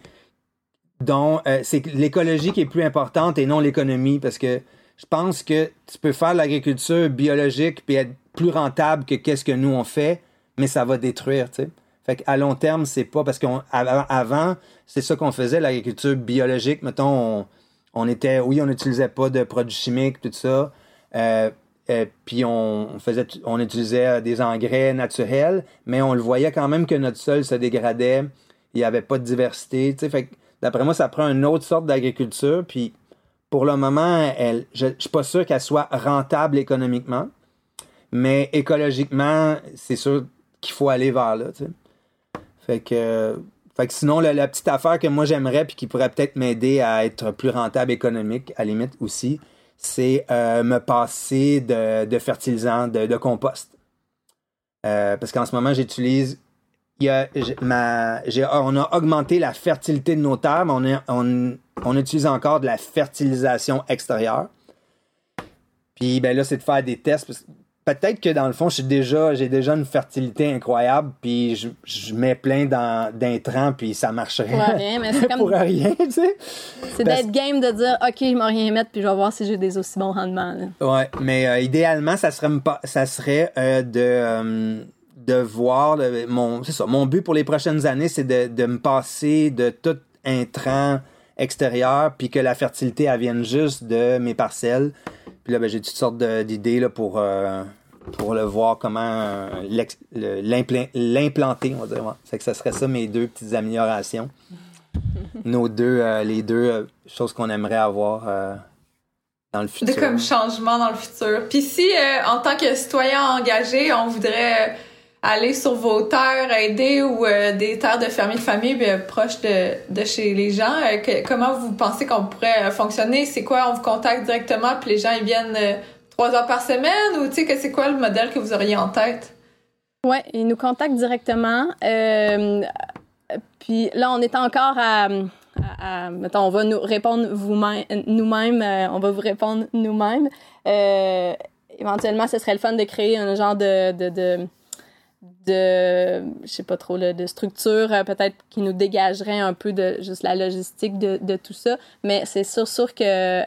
dont euh, c'est l'écologie qui est plus importante et non l'économie parce que je pense que tu peux faire l'agriculture biologique puis être plus rentable que qu'est-ce que nous on fait, mais ça va détruire, tu sais. Fait qu'à long terme, c'est pas parce qu'avant, avant, c'est ça qu'on faisait, l'agriculture biologique. Mettons, on, était, oui, on n'utilisait pas de produits chimiques, tout ça. Euh, euh, puis on, faisait, on utilisait euh, des engrais naturels, mais on le voyait quand même que notre sol se dégradait. Il n'y avait pas de diversité. Fait que, d'après moi, ça prend une autre sorte d'agriculture. Puis pour le moment, je ne suis pas sûr qu'elle soit rentable économiquement, mais écologiquement, c'est sûr qu'il faut aller vers là. Fait que, fait que sinon, la, petite affaire que moi j'aimerais puis qui pourrait peut-être m'aider à être plus rentable économique, à la limite aussi, c'est euh, me passer de, de fertilisant, de, de compost. Euh, parce qu'en ce moment, j'utilise. Il y a- j'ai- ma- j'ai- on a augmenté la fertilité de nos terres, mais on, est- on, on utilise encore de la fertilisation extérieure. Puis ben là, c'est de faire des tests. Peut-être que dans le fond, déjà, j'ai déjà une fertilité incroyable, puis je, je mets plein dans- d'intrants, puis ça marcherait. Pour rien, mais c'est pour comme. rien, tu sais. C'est parce- d'être game de dire, OK, je vais rien mettre, puis je vais voir si j'ai des aussi bons rendements. là. Ouais, mais euh, idéalement, serait, ça serait euh, de, euh, de voir le- mon. C'est ça. Mon but pour les prochaines années, c'est de, de me passer de tout intrant extérieur, puis que la fertilité, elle vienne juste de mes parcelles. Puis là, ben, j'ai toutes sortes de- d'idées là, pour, euh, pour le voir comment euh, l'implanter, on va dire. ouais. Fait que ça serait ça mes deux petites améliorations. Nos deux, euh, les deux choses qu'on aimerait avoir dans le De futur. comme changement dans le futur. Puis si, euh, en tant que citoyen engagé, on voudrait aller sur vos terres, aider ou euh, des terres de fermiers de famille euh, proches de, de chez les gens, euh, que- comment vous pensez qu'on pourrait euh, fonctionner? C'est quoi? On vous contacte directement puis les gens ils viennent trois heures par semaine ou tu sais que c'est quoi le modèle que vous auriez en tête? Ouais, ils nous contactent directement. Puis là, on est encore à, à- à- mettons, on va nous répondre nous-mêmes, on va vous répondre nous-mêmes. Éventuellement, ce serait le fun de créer un genre de, de, de, de je sais pas trop, là, de structure, euh, peut-être qui nous dégagerait un peu de juste la logistique de, de tout ça. Mais c'est sûr, sûr que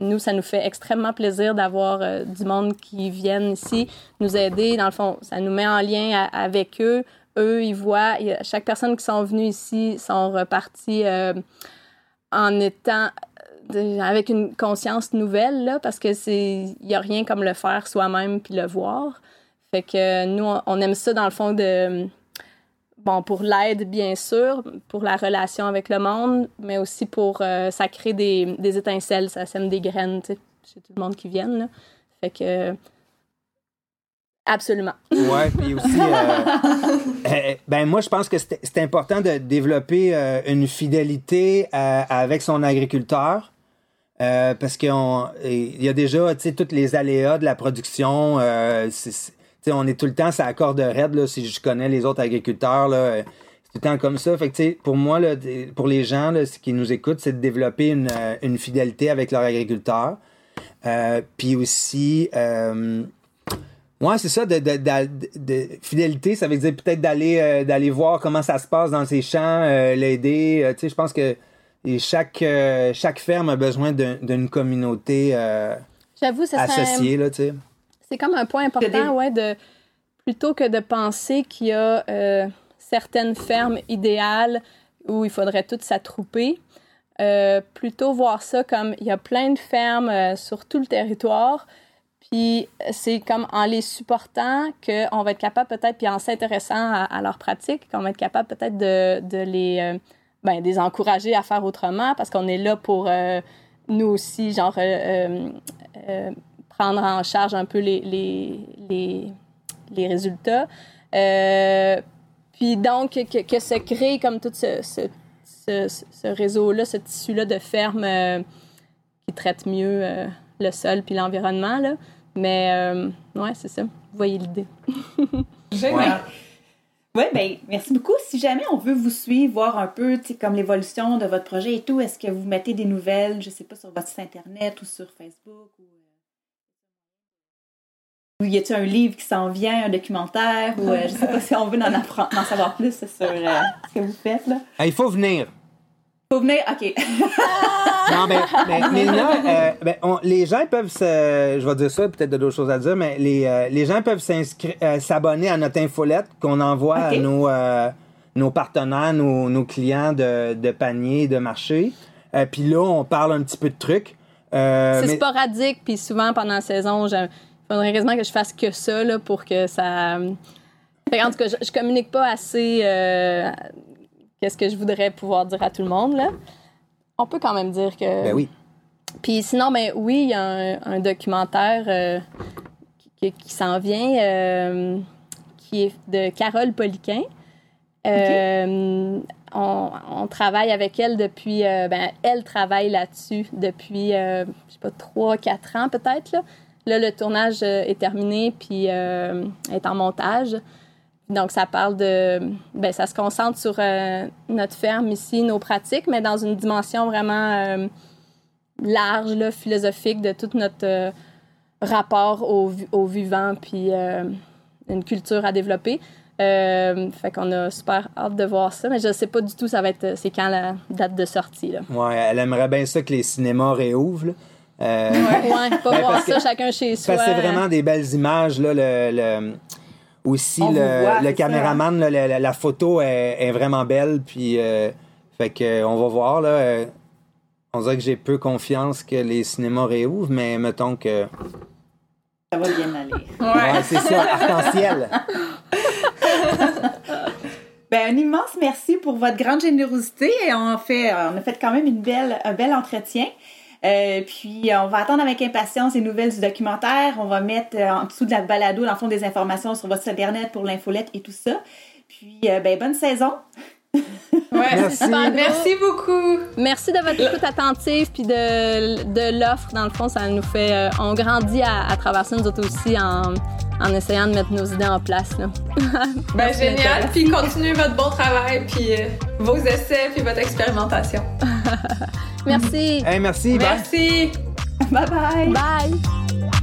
nous, ça nous fait extrêmement plaisir d'avoir euh, du monde qui viennent ici nous aider. Dans le fond, ça nous met en lien avec eux. Eux, ils voient, chaque personne qui sont venues ici sont repartis euh, en étant avec une conscience nouvelle, là, parce que c'est il y a rien comme le faire soi-même puis le voir. Fait que nous, on- aime ça, dans le fond, de bon, pour l'aide, bien sûr, pour la relation avec le monde, mais aussi pour. Euh, ça crée des, des, étincelles, ça sème des graines, tu sais, chez tout le monde qui vient. Là. Fait que. Absolument. Ouais, puis aussi, euh, euh, ben moi je pense que c'est important de développer une fidélité avec son agriculteur. parce qu'il y a déjà toutes les aléas de la production. c'est on est tout le temps ça accorde raide là, si je connais les autres agriculteurs là, c'est tout le temps comme ça. Fait que pour moi là, pour les gens là, qui nous écoutent, c'est de développer une, euh, une, fidélité avec leur agriculteur. Euh, puis aussi euh, Ouais, c'est ça, de, de, de, fidélité, ça veut dire peut-être d'aller euh, d'aller voir comment ça se passe dans ses champs, l'aider. tu sais, je pense que chaque, chaque ferme a besoin d'une communauté J'avoue, ça associée, là, tu sais. C'est comme un point important, ouais, de plutôt que de penser qu'il y a euh, certaines fermes idéales où il faudrait tout s'attrouper, euh, plutôt voir ça comme il y a plein de fermes euh, sur tout le territoire, puis c'est comme en les supportant qu'on va être capable peut-être, puis en s'intéressant à, leur pratique, qu'on va être capable peut-être de, de les, ben, les encourager à faire autrement parce qu'on est là pour nous aussi, genre prendre en charge un peu les, les, les, les résultats. Euh, puis donc, que, que, se crée comme tout ce, ce, ce, réseau-là, ce tissu-là de fermes euh, qui traitent mieux euh, le sol puis l'environnement. Là. Mais ouais, c'est ça. Vous voyez l'idée. Génial. Oui, ben, merci beaucoup. Si jamais on veut vous suivre, voir un peu comme l'évolution de votre projet et tout, est-ce que vous mettez des nouvelles, je sais pas, sur votre site Internet ou sur Facebook? Ou y a-t-il un livre qui s'en vient, un documentaire, ou euh, je sais pas si on veut en, apprendre, en savoir plus sur euh, ce que vous faites là. il faut venir. Faut venir, ok. non, mais, mais, euh, ben, les gens peuvent se, je vais dire ça, peut-être d'autres choses à dire, mais les, les gens peuvent s'abonner à notre infolette qu'on envoie à nos, nos partenaires, nos, nos clients de, de panier, de marché. puis là, on parle un petit peu de trucs. c'est sporadique, puis souvent pendant la saison, il faudrait quasiment que je fasse que ça là, pour que ça. en tout cas, je, je communique pas assez euh, qu'est-ce que je voudrais pouvoir dire à tout le monde. Là. On peut quand même dire que. Ben oui. Puis sinon, ben oui, il y a un, documentaire euh, qui, s'en vient euh, qui est de Carole Poliquin. On, travaille avec elle depuis. ben, elle travaille là-dessus depuis, je sais pas, 3-4 ans peut-être. Là. Là, le tournage euh, est terminé, puis euh, est en montage. Donc, ça parle de. Ben, ça se concentre sur euh, notre ferme ici, nos pratiques, mais dans une dimension vraiment large, philosophique de tout notre rapport au, au, vivant, puis une culture à développer. fait qu'on a super hâte de voir ça, mais je sais pas du tout ça va être c'est quand la date de sortie. Là. Ouais, elle aimerait bien ça que les cinémas réouvrent. Euh, ouais, pas ben, voir ça chacun chez soi. c'est vraiment des belles images. Là, le, aussi, le, caméraman, la, photo est, vraiment belle. Puis, euh, fait que, on va voir. Là, on dirait que j'ai peu confiance que les cinémas réouvrent, mais mettons que. Ça va bien aller. Ouais, c'est ça, arc-en-ciel. ben, un immense merci pour votre grande générosité. Et on, fait, on a fait quand même une belle, un bel entretien. Euh, puis on va attendre avec impatience les nouvelles du documentaire. On va mettre euh, en dessous de la balado, dans le fond, des informations sur votre site internet pour l'infolette et tout ça. Puis euh, ben bonne saison. Ouais, merci. merci beaucoup. Merci de votre écoute attentive puis de, de l'offre. Dans le fond, ça nous fait. on grandit à, à travers ça, nous autres aussi, en, en essayant de mettre nos idées en place. Là. ben, génial. Puis continuez votre bon travail, puis vos essais, puis votre expérimentation. Merci. Hey, merci. Merci. Bye bye. Bye.